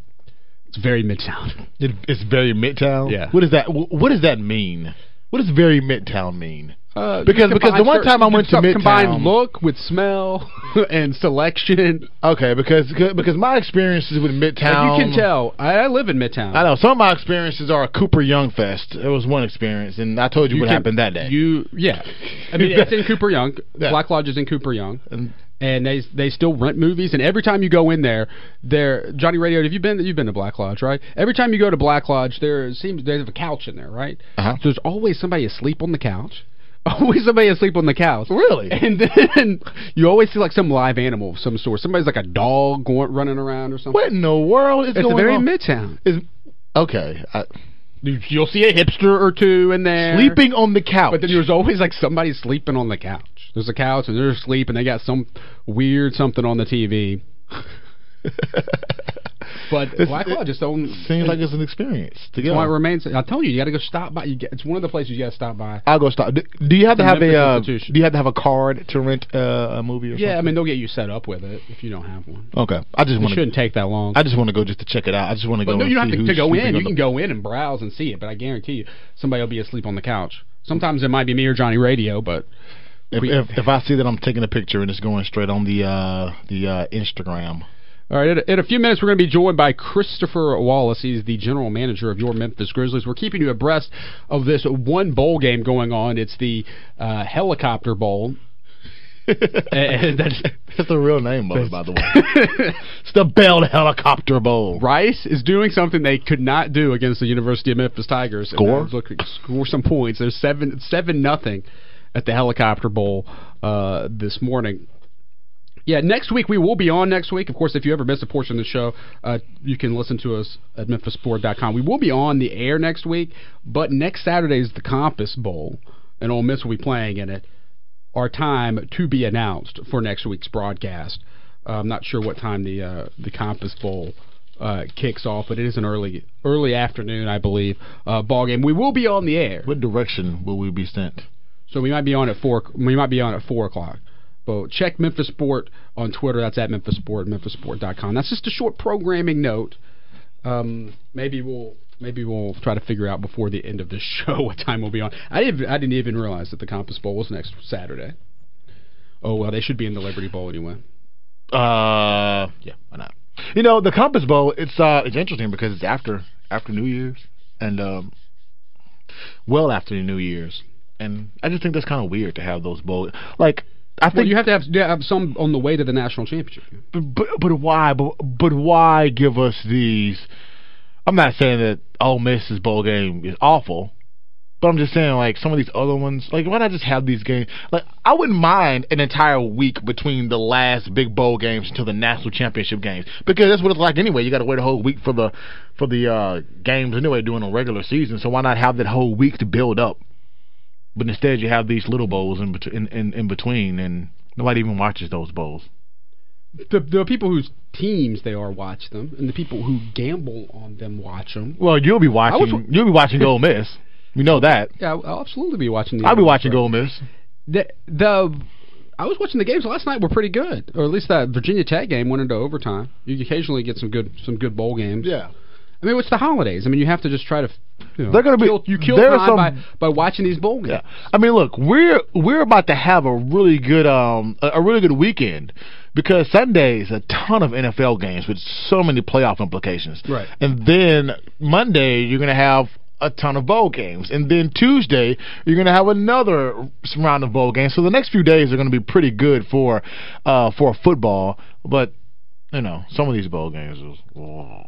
Speaker 2: it's very Midtown.
Speaker 3: It, it's very midtown.
Speaker 2: Yeah.
Speaker 3: What does that What does that mean? What does very midtown mean?
Speaker 2: Uh,
Speaker 3: Because- because the one time I went to
Speaker 2: some- combine
Speaker 3: Midtown-
Speaker 2: look with smell and selection.
Speaker 3: Okay, because because my experiences with midtown.
Speaker 2: you can tell. I, I live in Midtown.
Speaker 3: I know some of my experiences are a Cooper Young Fest. It was one experience, and I told you, what
Speaker 2: can-
Speaker 3: happened that day.
Speaker 2: You yeah. I mean it's in Cooper Young.
Speaker 3: Yeah.
Speaker 2: Black Lodge is in Cooper Young.
Speaker 3: And-
Speaker 2: And they they still rent movies and every time you go in there, there Johnny Radio, have you been you've been to Black Lodge, right? Every time you go to Black Lodge there seems they have a couch in there, right?
Speaker 3: Uh-huh.
Speaker 2: So there's always somebody asleep on the couch. Always somebody asleep on the couch.
Speaker 3: Really?
Speaker 2: And then you always see like some live animal of some sort. Somebody's like a dog going running around or something.
Speaker 3: what in the world is
Speaker 2: It's
Speaker 3: going
Speaker 2: a very
Speaker 3: on?
Speaker 2: midtown.
Speaker 3: Is okay. I,
Speaker 2: You'll see a hipster or two in there
Speaker 3: sleeping on the couch.
Speaker 2: But then there's always like somebody sleeping on the couch. There's a couch and they're asleep and they got some weird something on the TV. But
Speaker 3: It's-
Speaker 2: Black Lodge just don't.
Speaker 3: Seems like it's an experience to
Speaker 2: That's why it remains. I tell you, you got to go stop by. You get, it's one of the places you got to stop by.
Speaker 3: I'll go stop. Do, do you have to have a uh. Do you have to have a card to rent uh, a movie or something?
Speaker 2: Yeah, I mean they'll get you set up with it if you don't have one.
Speaker 3: Okay, I just want to.
Speaker 2: shouldn't take that long.
Speaker 3: I just want to go just to check it out. I just want to go.
Speaker 2: no, you don't have to, to go in. You can go in and browse and see it. But I guarantee you, somebody will be asleep on the couch. Sometimes it might be me or Johnny Radio, but
Speaker 3: If, if if I see that I'm taking a picture and it's going straight on the uh the uh Instagram.
Speaker 2: All right, in a, few minutes, we're going to be joined by Christopher Wallace. He's the general manager of your Memphis Grizzlies. We're keeping you abreast of this one bowl game going on. It's the uh, Helicopter Bowl. and that's,
Speaker 3: That's the real name of it, by the way. it's the Bell Helicopter Bowl.
Speaker 2: Rice is doing something they could not do against the University of Memphis Tigers. And
Speaker 3: Score?
Speaker 2: that looking- score some points. There's seven seven nothing at the Helicopter Bowl uh, this morning. Yeah, next week we will be on next week. Of course, if you ever miss a portion of the show, uh, you can listen to us at memphisport.com. We will be on the air next week, but next Saturday is the Compass Bowl, and Ole Miss will be playing in it. Our time to be announced for next week's broadcast. Uh, I'm not sure what time the uh, the Compass Bowl uh, kicks off, but it is an early early afternoon, I believe, uh, ball game. We will be on the air.
Speaker 3: What direction will we be sent?
Speaker 2: So we might be on at four. We might be on at four o'clock. But check Memphis Sport on Twitter. That's at Memphis Sport, memphisport.com. That's just a short programming note. Um, maybe we'll maybe we'll try to figure out before the end of this show what time we'll be on. I didn't I didn't even realize that the Compass Bowl was next Saturday. Oh well, they should be in the Liberty Bowl anyway.
Speaker 3: Uh, yeah, why not? You know, the Compass Bowl. It's uh, it's interesting because it's after after New Year's and um, well after the New Year's, and I just think that's kind of weird to have those bowls. Like, I
Speaker 2: Well,
Speaker 3: think
Speaker 2: you have to have, have some on the way to the national championship.
Speaker 3: but, but but why? But but why give us these? I'm not saying that Ole Miss's bowl game is awful, but I'm just saying like some of these other ones. Like why not just have these games? Like I wouldn't mind an entire week between the last big bowl games until the national championship games because that's what it's like anyway. You got to wait a whole week for the for the uh, games anyway during a regular season. So why not have that whole week to build up? But instead, you have these little bowls in, bet- in, in, in between, and nobody even watches those bowls.
Speaker 2: The the people whose teams they are watch them, and the people who gamble on them watch them.
Speaker 3: Well, you'll be watching.
Speaker 2: was-
Speaker 3: you'll be watching Ole Miss. We know that.
Speaker 2: Yeah, I'll absolutely be watching. The
Speaker 3: I'll be watching
Speaker 2: Rebels.
Speaker 3: Ole Miss.
Speaker 2: the the I was watching the games last night. Were pretty good, or at least that Virginia Tech game went into overtime. You occasionally get some good some good bowl games.
Speaker 3: Yeah.
Speaker 2: I mean, it's the holidays. I mean, you have to just try to. You know,
Speaker 3: They're gonna be-
Speaker 2: kill, you kill
Speaker 3: there
Speaker 2: time
Speaker 3: some-
Speaker 2: by by watching these bowl games.
Speaker 3: Yeah. I mean, look, we're we're about to have a really good um a, really good weekend because Sunday's a ton of NFL games with so many playoff implications.
Speaker 2: Right.
Speaker 3: And then Monday you're going to have a ton of bowl games. And then Tuesday you're going to have another round of bowl games. So the next few days are going to be pretty good for uh for football, but you know, some of these bowl games is oh.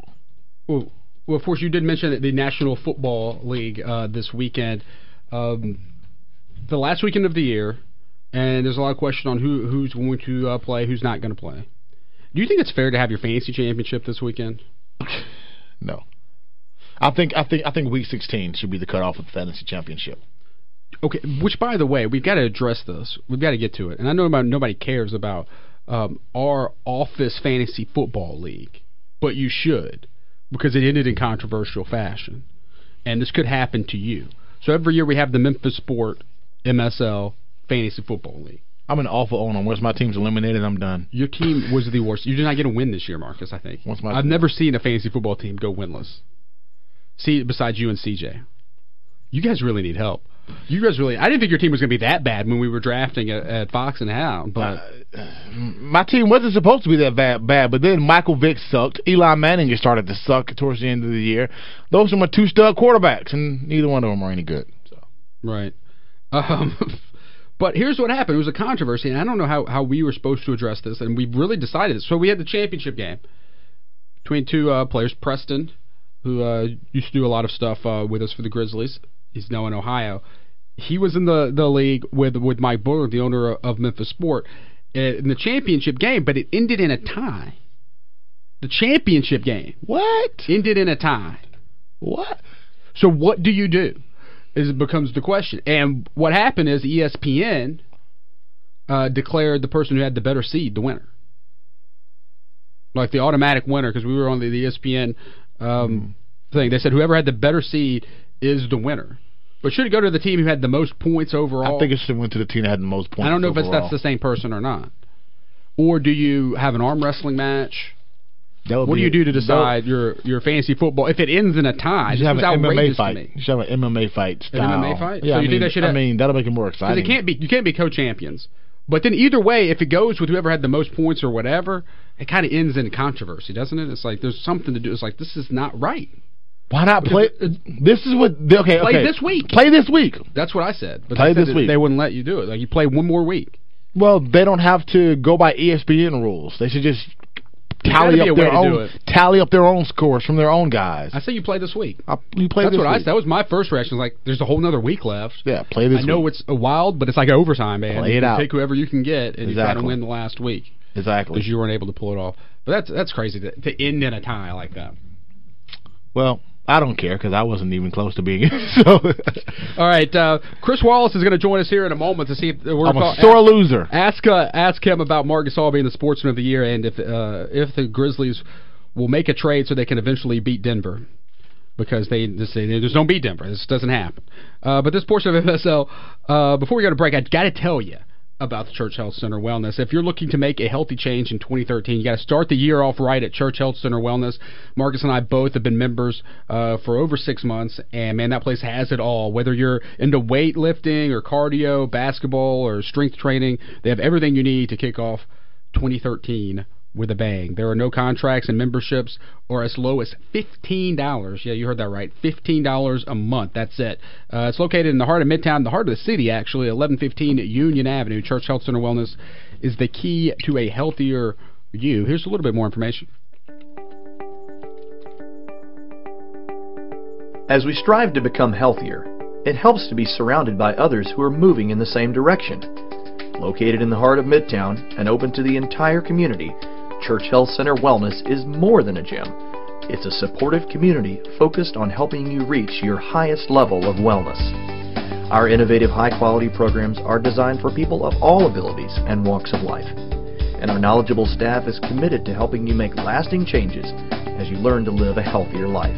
Speaker 2: Well, well, of course, you did mention that the National Football League uh, this weekend, um, the last weekend of the year, and there's a lot of question on who who's going to uh, play, who's not going to play. Do you think it's fair to have your fantasy championship this weekend?
Speaker 3: no. I think I think I think week 16 should be the cutoff of the fantasy championship.
Speaker 2: Okay, which by the way, we've got to address this. We've got to get to it, and I know about nobody cares about um, our office fantasy football league, but you should because it ended in controversial fashion, and this could happen to you. So every year we have the Memphis Sport MSL Fantasy Football League.
Speaker 3: I'm an awful owner. Once my team's eliminated, I'm done.
Speaker 2: Your team was the worst. You did not get a win this year, Marcus. I think.
Speaker 3: Once my-
Speaker 2: I've never seen a fantasy football team go winless. See, besides you and CJ, you guys really need help. You guys really. I didn't think your team was going to be that bad when we were drafting at, at Fox and Hound, but
Speaker 3: My team wasn't supposed to be that bad, bad, but then Michael Vick sucked. Eli Manning just started to suck towards the end of the year. Those are my two stud quarterbacks, and neither one of them are any good. So
Speaker 2: right. Um, but here's what happened. It was a controversy, and I don't know how how we were supposed to address this, and we really decided. So we had the championship game between two uh, players, Preston, who uh, used to do a lot of stuff uh, with us for the Grizzlies. He's now in Ohio. He was in the, the league with with Mike Buller, the owner of Memphis Sport, uh, in the championship game, but it ended in a tie. The championship game
Speaker 3: what?
Speaker 2: ended in a tie.
Speaker 3: What?
Speaker 2: So what do you do? Is it becomes the question. And what happened is ESPN uh, declared the person who had the better seed the winner, like the automatic winner, because we were on the, the ESPN um, thing. They said whoever had the better seed is the winner. But should it go to the team who had the most points overall?
Speaker 3: I think it should have went to the team that had the most points.
Speaker 2: I don't know if it's, that's the same person or not. Or do you have an arm wrestling match?
Speaker 3: That
Speaker 2: What do you do to decide your your fantasy football? If it ends in a tie,
Speaker 3: You should have an MMA fight.
Speaker 2: to.
Speaker 3: You should have an MMA fight
Speaker 2: An. MMA fight?
Speaker 3: Yeah,
Speaker 2: So
Speaker 3: I
Speaker 2: you think
Speaker 3: mean,
Speaker 2: they should
Speaker 3: I mean, that'll make it more exciting.
Speaker 2: it can't be you can't be co-champions. But then either way, if it goes with whoever had the most points or whatever, it kind of ends in controversy, doesn't it? It's like there's something to do. It's like this is not right.
Speaker 3: Why not play? Uh, this is what. Okay,
Speaker 2: Play
Speaker 3: okay.
Speaker 2: this week.
Speaker 3: Play this week.
Speaker 2: That's what I said. But
Speaker 3: Play
Speaker 2: they said
Speaker 3: this week.
Speaker 2: They wouldn't let you do it. Like you play one more week.
Speaker 3: Well, they don't have to go by ESPN rules. They should just tally up their own tally up their own scores from their own guys.
Speaker 2: I say you play this week.
Speaker 3: I, you play
Speaker 2: That's
Speaker 3: this
Speaker 2: what I said. That was my first reaction. Like, there's a whole nother week left.
Speaker 3: Yeah, play this.
Speaker 2: I know
Speaker 3: week.
Speaker 2: it's a wild, but it's like overtime, man.
Speaker 3: Play it
Speaker 2: can
Speaker 3: out.
Speaker 2: Take whoever you can get, and you try to win the last week
Speaker 3: exactly.
Speaker 2: because you weren't able to pull it off. But that's that's crazy to, to end in a tie like that.
Speaker 3: Well, I don't care because I wasn't even close to being. so
Speaker 2: All right, uh, Chris Wallace is going to join us here in a moment to see if we're
Speaker 3: I'm a sore loser.
Speaker 2: Ask uh, ask him about Marc Gasol being the Sportsman of the Year and if uh, if the Grizzlies will make a trade so they can eventually beat Denver because they just say they just don't beat Denver. This doesn't happen. Uh, but this portion of MSL, uh, before we go to break, I got to tell you about the Church Health Center Wellness. If you're looking to make a healthy change in 2013, you got to start the year off right at Church Health Center Wellness. Marcus and I both have been members uh, for over six months, and man, that place has it all. Whether you're into weightlifting or cardio, basketball or strength training, they have everything you need to kick off 2013 with a bang. There are no contracts and memberships or as low as $15. Yeah, you heard that right. $15 a month. That's it. Uh, it's located in the heart of Midtown, the heart of the city, actually, 1115 Union Avenue. Church Health Center Wellness is the key to a healthier you. Here's a little bit more information.
Speaker 7: As we strive to become healthier, it helps to be surrounded by others who are moving in the same direction. Located in the heart of Midtown and open to the entire community, Church Health Center Wellness is more than a gym. It's a supportive community focused on helping you reach your highest level of wellness. Our innovative high quality programs are designed for people of all abilities and walks of life. And our knowledgeable staff is committed to helping you make lasting changes as you learn to live a healthier life.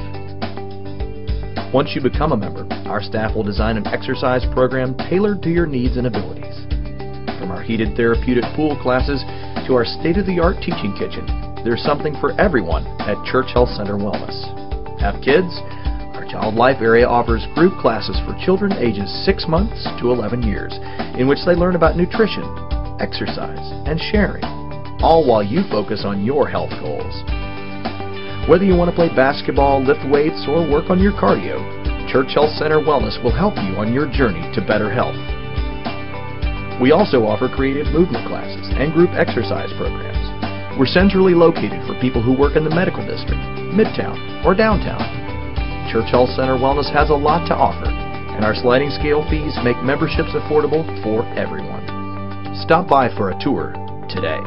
Speaker 7: Once you become a member, our staff will design an exercise program tailored to your needs and abilities. From our heated therapeutic pool classes to our state of the art teaching kitchen, there's something for everyone at Church Health Center Wellness. Have kids? Our Child Life area offers group classes for children ages 6 months to 11 years, in which they learn about nutrition, exercise, and sharing, all while you focus on your health goals. Whether you want to play basketball, lift weights, or work on your cardio, Church Health Center Wellness will help you on your journey to better health. We also offer creative movement classes and group exercise programs. We're centrally located for people who work in the medical district, midtown, or downtown. Church Health Center Wellness has a lot to offer, and our sliding scale fees make memberships affordable for everyone. Stop by for a tour today.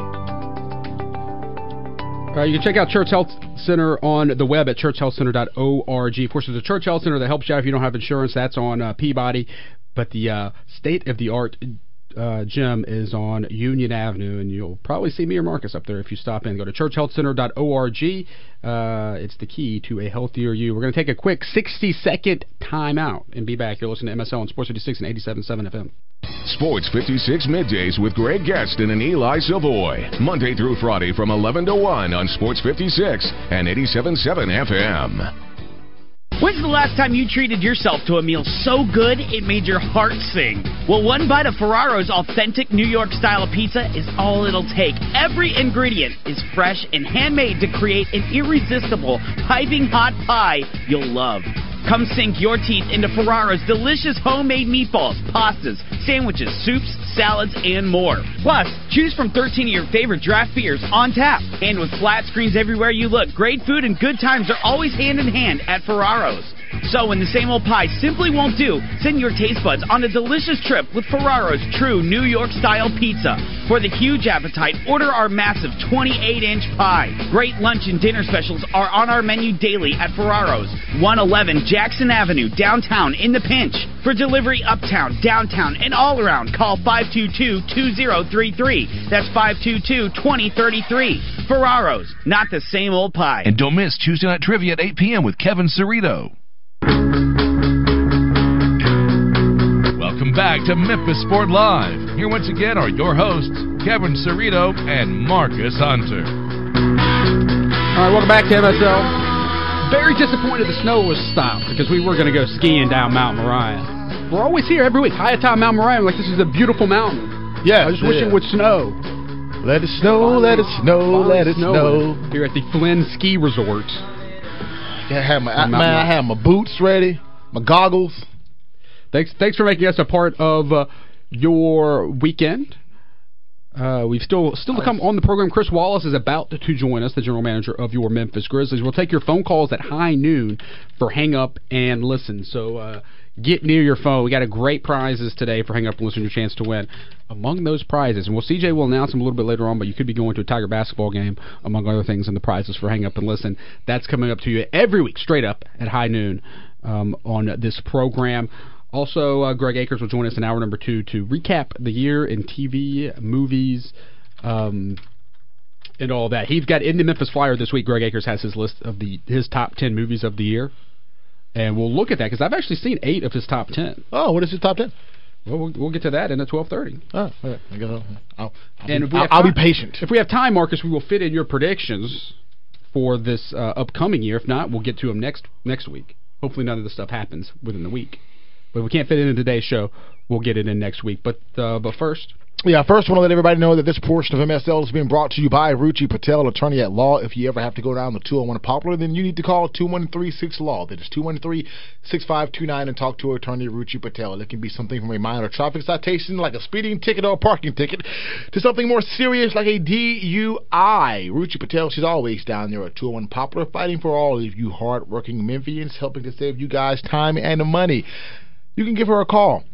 Speaker 2: Uh, you can check out Church Health Center on the web at churchhealthcenter.org. Of course, there's a Church Health Center that helps you out if you don't have insurance. That's on uh, Peabody. But the uh, state of the art uh, gym is on Union Avenue, and you'll probably see me or Marcus up there if you stop in. Go to churchhealthcenter.org. Uh, it's the key to a healthier you. We're going to take a quick 60 second timeout and be back. You're listening to MSL on Sports 56 and 87.7 FM.
Speaker 8: Sports 56 middays with Greg Gaston and Eli Savoy. Monday through Friday from 11 to 1 on Sports 56 and 87.7 FM.
Speaker 9: When's the last time you treated yourself to a meal so good it made your heart sing? Well, one bite of Ferraro's authentic New York style pizza is all it'll take. Every ingredient is fresh and handmade to create an irresistible, piping hot pie you'll love. Come sink your teeth into Ferraro's delicious homemade meatballs, pastas, sandwiches, soups, salads, and more. Plus, choose from 13 of your favorite draft beers on tap. And with flat screens everywhere you look, great food and good times are always hand in hand at Ferraro's. So when the same old pie simply won't do, send your taste buds on a delicious trip with Ferraro's true New York style pizza. For the huge appetite, order our massive 28 inch pie. Great lunch and dinner specials are on our menu daily at Ferraro's, 111 Jackson Avenue, downtown in the pinch. For delivery uptown, downtown, and all around, call 522 2033. That's 522 2033. Ferraro's, not the same old pie.
Speaker 1: And don't miss Tuesday Night Trivia at 8 p.m. with Kevin Cerrito. Welcome back to Memphis Sport Live. Here once again are your hosts, Kevin Cerrito and Marcus Hunter.
Speaker 2: All right, welcome back to MSL. Very disappointed the snow was stopped because we were going to go skiing down Mount Moriah. We're always here every week, high atop Mount Moriah. Like, this is a beautiful mountain.
Speaker 3: Yeah,
Speaker 2: I just wish
Speaker 3: yeah.
Speaker 2: it would snow.
Speaker 3: Let it snow, let it snow, let it snow.
Speaker 2: Here at the Flinn Ski Resort.
Speaker 3: Yeah, I had my, I, man, I had my boots ready, my goggles.
Speaker 2: Thanks, thanks for making us a part of uh, your weekend. Uh, we've still still to come on the program. Chris Wallace is about to join us, the general manager of your Memphis Grizzlies. We'll take your phone calls at high noon for hang up and listen. So uh, get near your phone. We got a great prizes today for hang up and listen. Your chance to win. Among those prizes, and well, CJ will announce them a little bit later on, but you could be going to a Tiger basketball game, among other things, and the prizes for hang up and listen. That's coming up to you every week, straight up at high noon um, on this program. Also, uh, Greg Akers will join us in hour number two to recap the year in TV, movies, um, and all that. He's got in the Memphis Flyer this week. Greg Akers has his list of the his top ten movies of the year, and we'll look at that because I've actually seen eight of his top ten.
Speaker 3: Oh, what is his top ten?
Speaker 2: Well, we'll, we'll get to that in at twelve thirty.
Speaker 3: Oh, I guess I'll, I'll, I'll,
Speaker 2: And
Speaker 3: be, I'll, I'll be patient.
Speaker 2: If we have time, Marcus, we will fit in your predictions for this uh, upcoming year. If not, we'll get to them next next week. Hopefully, none of this stuff happens within the week. But we can't fit it in today's show, we'll get it in next week. But uh, but first,
Speaker 3: Yeah, first, I want to let everybody know that this portion of MSL is being brought to you by Ruchi Patel, attorney at law. If you ever have to go down the 201 Poplar, then you need to call 2136 Law. That is 213 6529 and talk to attorney Ruchi Patel. It can be something from a minor traffic citation, like a speeding ticket or a parking ticket, to something more serious, like a DUI. Ruchi Patel, she's always down there at 201 Poplar, fighting for all of you hard-working Memphians, helping to save you guys time and money. You can give her a call.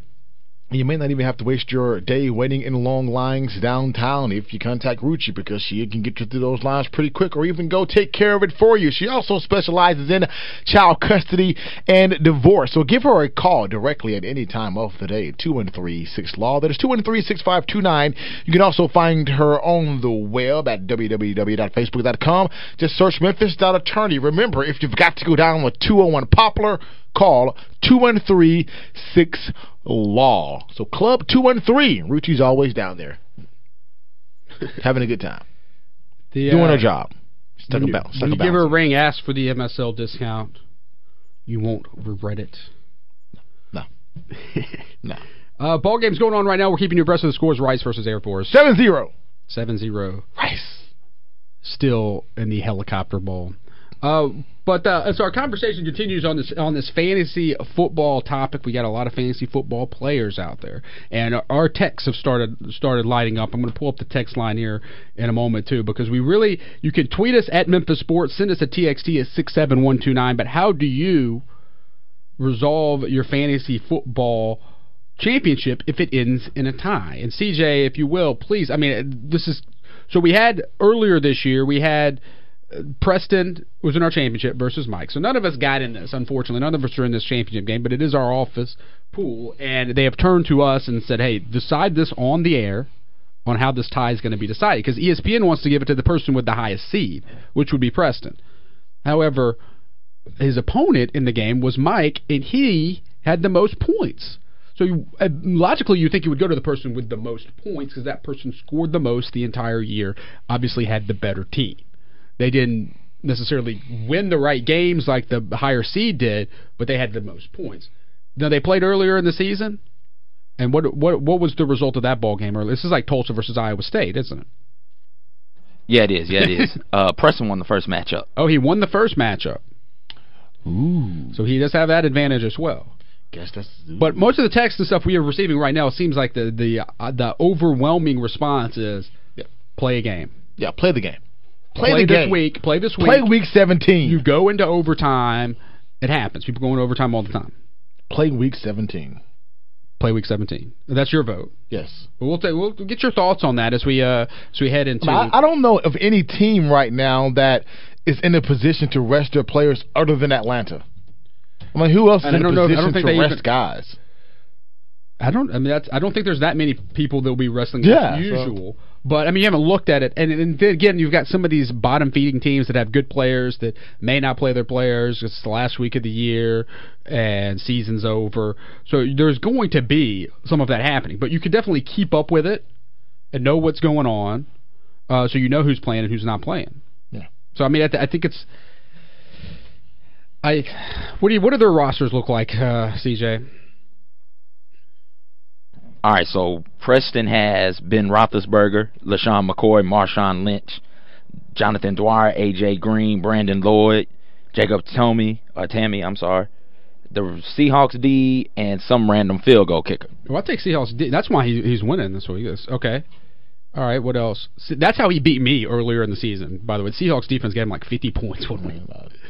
Speaker 3: You may not even have to waste your day waiting in long lines downtown if you contact Ruchi because she can get you through those lines pretty quick or even go take care of it for you. She also specializes in child custody and divorce. So give her a call directly at any time of the day at 213-6-LAW. That is 213-6529. You can also find her on the web at www.facebook.com. Just search Memphis.attorney. Remember, if you've got to go down with 201 Poplar, Call 213-6 Law. So Club 213. Ruchi's always down there. Having a good time.
Speaker 2: The,
Speaker 3: Doing
Speaker 2: uh,
Speaker 3: her job. Stuck
Speaker 2: when
Speaker 3: a
Speaker 2: you,
Speaker 3: bounce. Stuck
Speaker 2: when
Speaker 3: a
Speaker 2: you give her a ring, ask for the MSL discount. You won't regret it.
Speaker 3: No. No.
Speaker 2: Uh, ball games going on right now. We're keeping you abreast of the scores. Rice versus Air Force.
Speaker 3: 7-0.
Speaker 2: 7-0.
Speaker 3: Rice.
Speaker 2: Still in the helicopter bowl. Uh, but uh, as our conversation continues on this on this fantasy football topic, we got a lot of fantasy football players out there, and our texts have started started lighting up. I'm going to pull up the text line here in a moment too, because we really you can tweet us at Memphis Sports, send us a TXT at six seven one two nine. But how do you resolve your fantasy football championship if it ends in a tie? And CJ, if you will, please. I mean, this is so we had earlier this year. We had Preston was in our championship versus Mike. So none of us got in this, unfortunately. None of us are in this championship game, but it is our office pool, and they have turned to us and said, "Hey, decide this on the air." On how this tie is going to be decided, because ESPN wants to give it to the person with the highest seed, which would be Preston. However, his opponent in the game was Mike, and he had the most points. So you, uh, logically, you think you would go to the person with the most points because that person scored the most the entire year. Obviously, had the better team. They didn't necessarily win the right games like the higher seed did, but they had the most points. Now they played earlier in the season, and what what what was the result of that ball game earlier? This is like Tulsa versus Iowa State, isn't it?
Speaker 4: Yeah, it is. Yeah, it is. uh, Preston won the first matchup.
Speaker 2: Oh, he won the first matchup.
Speaker 3: Ooh.
Speaker 2: So he does have that advantage as well.
Speaker 3: Guess that's.
Speaker 2: But most of the text and stuff we are receiving right now, it seems like the the uh, the overwhelming response is
Speaker 3: Yeah.
Speaker 2: play a game.
Speaker 3: Yeah, play the game. Play,
Speaker 2: Play this
Speaker 3: game.
Speaker 2: week. Play this week.
Speaker 3: Play week 17.
Speaker 2: You go into overtime. It happens. People go into overtime all the time.
Speaker 3: play week 17.
Speaker 2: Play week 17. That's your vote.
Speaker 3: Yes.
Speaker 2: But we'll we'll get your thoughts on that as we uh as we head into.
Speaker 3: I, I don't know of any team right now that is in a position to rest their players other than Atlanta. I mean, who else is
Speaker 2: And
Speaker 3: in a
Speaker 2: don't know I
Speaker 3: position
Speaker 2: don't think
Speaker 3: to
Speaker 2: they
Speaker 3: rest
Speaker 2: even-
Speaker 3: guys?
Speaker 2: I don't. I mean, that's. I don't think there's that many people that will be wrestling
Speaker 3: Yeah,
Speaker 2: as
Speaker 3: so-
Speaker 2: usual. But I mean, you haven't looked at it, and, and then again, you've got some of these bottom feeding teams that have good players that may not play their players. It's the last week of the year, and season's over. So there's going to be some of that happening. But you can definitely keep up with it and know what's going on, uh, so you know who's playing and who's not playing.
Speaker 3: Yeah.
Speaker 2: So I mean, I, th- I think it's. I, what do you, what do their rosters look like, uh, CJ?
Speaker 4: All right, so Preston has Ben Roethlisberger, LeSean McCoy, Marshawn Lynch, Jonathan Dwyer, AJ Green, Brandon Lloyd, Jacob Tomey, or Tamme, I'm sorry, the Seahawks D, and some random field goal kicker.
Speaker 2: Well, I take Seahawks. D- That's why he, he's winning this week. Yes. Okay. All right. What else? See, that's how he beat me earlier in the season. By the way, Seahawks defense gave him like 50 points one week.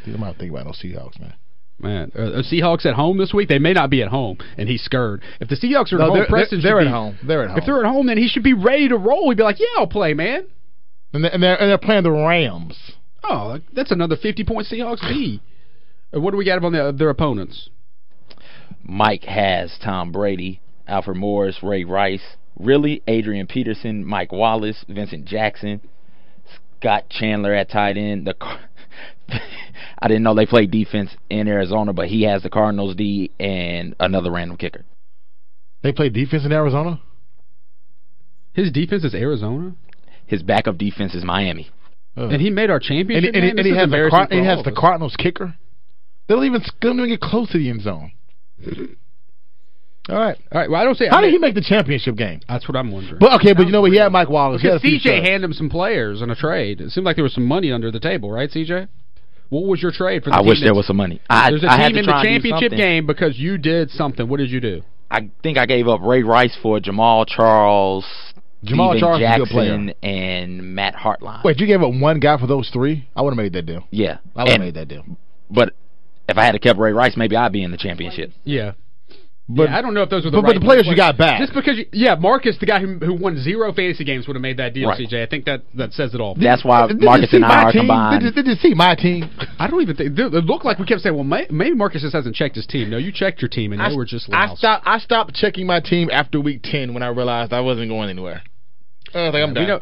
Speaker 3: I'm not thinking about no Seahawks, man.
Speaker 2: Man, uh, the Seahawks at home this week. They may not be at home, and he's scared. If the Seahawks are
Speaker 3: No,
Speaker 2: at home,
Speaker 3: they're-
Speaker 2: Preston
Speaker 3: they're
Speaker 2: should
Speaker 3: at
Speaker 2: be-
Speaker 3: home. They're at home.
Speaker 2: If they're at home, then he should be ready to roll. He'd be like, "Yeah, I'll play, man."
Speaker 3: And they're, and they're, and they're playing the Rams.
Speaker 2: Oh, that's another 50 point Seahawks D. Uh, What do we got on the, their opponents?
Speaker 4: Mike has Tom Brady, Alfred Morris, Ray Rice, really Adrian Peterson, Mike Wallace, Vincent Jackson, Scott Chandler at tight end. The Car- I didn't know they played defense in Arizona, but he has the Cardinals D and another random kicker.
Speaker 3: They play defense in Arizona.
Speaker 2: His defense is Arizona,
Speaker 4: His backup defense is Miami.
Speaker 3: Ugh.
Speaker 2: and he made our
Speaker 3: and,
Speaker 2: championship.
Speaker 3: and,
Speaker 2: game?
Speaker 3: and he has the, Car-
Speaker 2: for
Speaker 3: he has the. Cardinals kicker. They don't even they don't even get close to the end zone. All right.
Speaker 2: All right. Well, I don't say.
Speaker 3: How
Speaker 2: I
Speaker 3: did he make the championship game?
Speaker 2: That's what I'm wondering.
Speaker 3: But okay, but you know what? He had Mike Wallace. He had
Speaker 2: Because CJ
Speaker 3: studs.
Speaker 2: handed him some players in a trade. It seemed like there was some money under the table, right, CJ? What was your trade for the
Speaker 4: I
Speaker 2: team
Speaker 4: wish there was some money. I,
Speaker 2: There's a
Speaker 4: I had
Speaker 2: team
Speaker 4: to
Speaker 2: in the
Speaker 4: try and do
Speaker 2: championship game because you did something. What did you do?
Speaker 4: I think I gave up Ray Rice for Jamaal Charles,
Speaker 3: Jamaal
Speaker 4: Steven
Speaker 3: Charles is a good
Speaker 4: Jackson,
Speaker 3: player.
Speaker 4: and Matt Hartline.
Speaker 3: Wait, you gave up one guy for those three? I would have made that deal.
Speaker 4: yeah,
Speaker 3: I would have made that deal.
Speaker 4: But if I had to kept Ray Rice, maybe I'd be in the championship.
Speaker 2: Yeah.
Speaker 3: But
Speaker 2: yeah, I don't know if those were the
Speaker 3: but- but the players you got back.
Speaker 2: Just because, you, yeah, Marcus, the guy who, who won zero fantasy games, would have made that deal.
Speaker 4: Right.
Speaker 2: CJ, I think that that says it all.
Speaker 4: That's why
Speaker 3: Did
Speaker 4: Marcus
Speaker 3: see
Speaker 4: and I
Speaker 3: my
Speaker 4: are
Speaker 3: team?
Speaker 4: combined.
Speaker 3: Did you, did you see my team?
Speaker 2: I don't even think it looked like we kept saying, well, may, maybe Marcus just hasn't checked his team. No, you checked your team, and
Speaker 3: I,
Speaker 2: they were just
Speaker 3: I stopped. I stopped checking my team after week ten when I realized I wasn't going anywhere. I was like, I'm done.
Speaker 2: We know,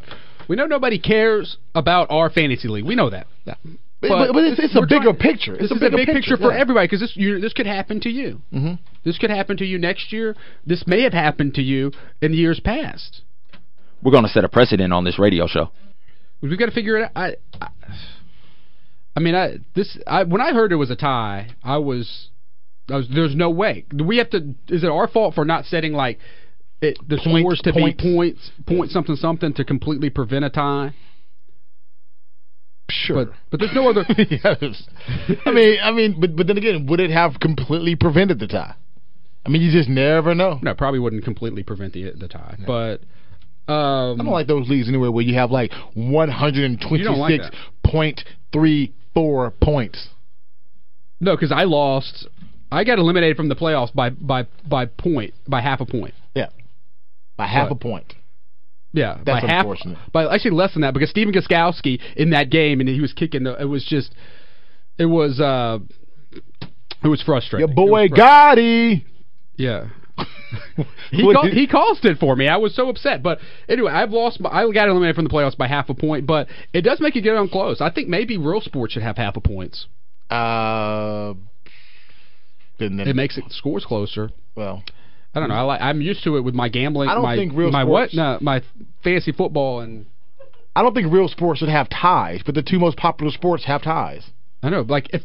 Speaker 2: we know nobody cares about our fantasy league. We know that.
Speaker 3: But, but, but it's, it's a bigger
Speaker 2: trying-
Speaker 3: picture.
Speaker 2: This
Speaker 3: It's a
Speaker 2: is
Speaker 3: bigger
Speaker 2: a big picture, for
Speaker 3: yeah.
Speaker 2: everybody because this you, this could happen to you.
Speaker 3: Mhm.
Speaker 2: This could happen to you next year. This may have happened to you in years past.
Speaker 4: We're going to set a precedent on this radio show.
Speaker 2: We've got to figure it out. I, I, I mean, I this I when I heard it was a tie, I was, I was there's no way. Do we have to? Is it our fault for not setting like it, the
Speaker 3: Points,
Speaker 2: scores to
Speaker 3: points.
Speaker 2: be points, point something something to completely prevent a tie?
Speaker 3: Sure.
Speaker 2: But but there's no other.
Speaker 3: yes. I mean, I mean, but but then again, would it have completely prevented the tie? I mean, you just never know.
Speaker 2: No, probably wouldn't completely prevent the the tie, but. Um,
Speaker 3: I don't like those leagues anywhere where you have like one hundred and
Speaker 2: You don't like
Speaker 3: twenty-six point three four points.
Speaker 2: No, because I lost. I got eliminated from the playoffs by by by point by half a point.
Speaker 3: Yeah, by half
Speaker 2: What?
Speaker 3: a point.
Speaker 2: Yeah,
Speaker 3: That's
Speaker 2: by half.
Speaker 3: unfortunate.
Speaker 2: By actually less than that because Stephen Gostkowski in that game and he was kicking. The, it was just. It was. uh It was frustrating.
Speaker 3: Your boy Gotti.
Speaker 2: Yeah. he call, he caused it for me. I was so upset, but anyway, I've lost. My, I got eliminated from the playoffs by half a point, but it does make it get on close. I think maybe real sports should have half a points.
Speaker 3: Uh, then
Speaker 2: It makes it scores closer.
Speaker 3: well.
Speaker 2: I don't know. I like. I'm used to it with my gambling.
Speaker 3: I don't
Speaker 2: my,
Speaker 3: think real
Speaker 2: my
Speaker 3: sports-
Speaker 2: what? No, my fantasy football and
Speaker 3: I don't think real sports should have ties, but the two most popular sports have ties.
Speaker 2: I know. Like if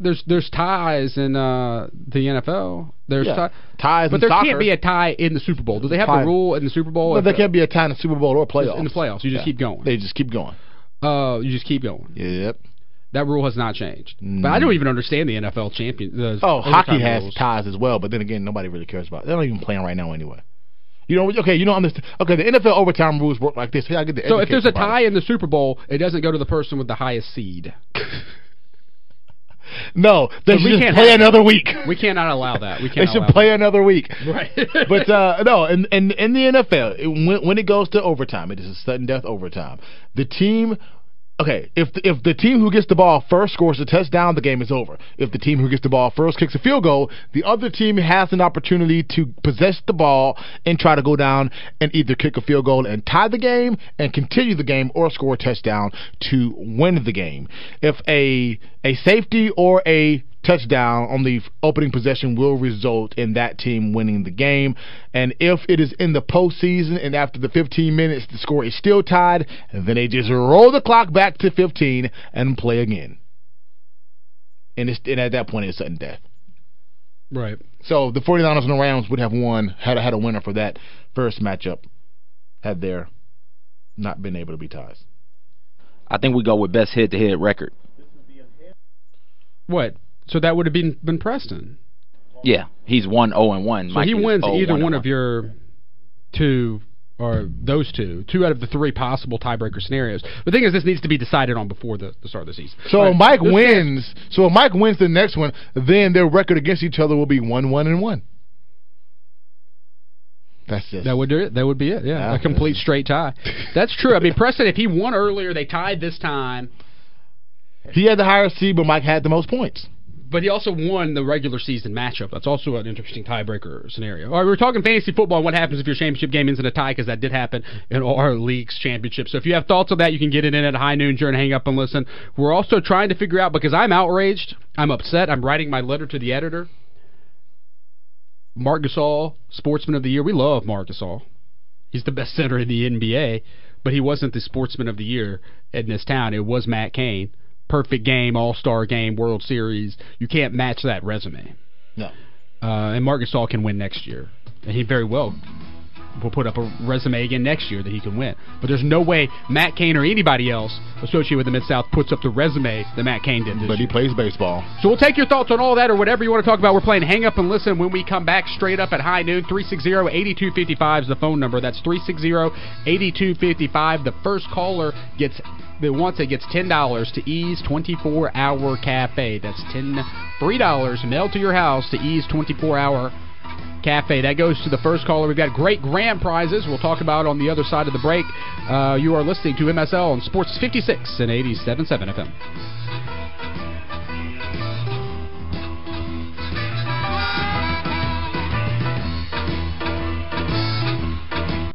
Speaker 2: there's there's ties in uh, the NFL. There's
Speaker 3: Yeah.
Speaker 2: tie,
Speaker 3: Ties
Speaker 2: but there
Speaker 3: soccer.
Speaker 2: can't be a tie in the Super Bowl. Do they have
Speaker 3: Tie-
Speaker 2: the rule in the Super Bowl? If
Speaker 3: there can't be a tie in the Super Bowl or playoffs.
Speaker 2: in the playoffs. You just
Speaker 3: Yeah.
Speaker 2: keep going.
Speaker 3: They just keep going.
Speaker 2: Uh, you just keep going.
Speaker 3: Yep.
Speaker 2: That rule has not changed. But I don't even understand the NFL champion. The
Speaker 3: Oh, hockey has
Speaker 2: rules.
Speaker 3: ties as well, but then again, nobody really cares about. it. They're not even playing right now anyway. You know, okay, you don't understand. Okay, the NFL overtime rules work like this. Hey, I get the
Speaker 2: So if there's a tie in the Super Bowl, it doesn't go to the person with the highest seed.
Speaker 3: no, they
Speaker 2: we
Speaker 3: should play another week.
Speaker 2: We cannot allow that. We can't
Speaker 3: they
Speaker 2: should
Speaker 3: play another week.
Speaker 2: Right.
Speaker 3: but uh, no, in, in in the NFL, it, when when it goes to overtime, it is a sudden death overtime. The team. Okay, if the, if the team who gets the ball first scores a touchdown, the game is over. If the team who gets the ball first kicks a field goal, the other team has an opportunity to possess the ball and try to go down and either kick a field goal and tie the game and continue the game or score a touchdown to win the game. If a a safety or a touchdown on the opening possession will result in that team winning the game. And if it is in the postseason and after the 15 minutes the score is still tied, then they just roll the clock back to 15 and play again. And, it's, and at that point, it's sudden death.
Speaker 2: Right.
Speaker 3: So the 49ers and the Rams would have won, had, had a winner for that first matchup, had there not been able to be ties.
Speaker 4: I think we go with best head-to-head record.
Speaker 2: What? So that would have been been Preston.
Speaker 4: Yeah, he's one zero and one.
Speaker 2: So
Speaker 4: Mike
Speaker 2: he wins
Speaker 4: 0,
Speaker 2: either
Speaker 4: 1
Speaker 2: one of your two or those two, two out of the three possible tiebreaker scenarios. The thing is, this needs to be decided on before the, the start of the season.
Speaker 3: So
Speaker 2: right,
Speaker 3: Mike
Speaker 2: this
Speaker 3: wins. So if Mike wins the next one, then their record against each other will be one, one, and one. That's just
Speaker 2: That would do it. That would be it. Yeah,
Speaker 3: Yeah.
Speaker 2: a complete straight tie. That's true. I mean, Preston, if he won earlier, they tied this time,
Speaker 3: he had the higher seed, but Mike had the most points.
Speaker 2: But he also won the regular season matchup. That's also an interesting tiebreaker scenario. All right, we we're talking fantasy football. What happens if your championship game ends in a tie? Because that did happen in our league's championship. So if you have thoughts on that, you can get it in at high noon during Hang Up and Listen. We're also trying to figure out because I'm outraged, I'm upset. I'm writing my letter to the editor. Marc Gasol, Sportsman of the Year. We love Marc Gasol. He's the best center in the NBA, but he wasn't the Sportsman of the Year in this town. It was Matt Cain. Perfect game, All Star game, World Series. You can't match that resume.
Speaker 3: No.
Speaker 2: Uh, and Marc Gasol can win next year, and he very well will put up a resume again next year that he can win. But there's no way Matt Cain or anybody else associated with the Mid South puts up the resume that Matt Cain did this
Speaker 3: But he
Speaker 2: year.
Speaker 3: plays baseball.
Speaker 2: So we'll take your thoughts on all that or whatever you want to talk about. We're playing Hang Up and Listen when we come back straight up at high noon. 360-8255 is the phone number. That's 360-8255. The first caller gets that wants it gets $10 to Ease 24 Hour Cafe. That's 10 $3 mailed to your house to Ease 24 Hour Cafe. That goes to the first caller. We've got great grand prizes we'll talk about on the other side of the break. Uh, you are listening to MSL on Sports 56 and 87.7 FM.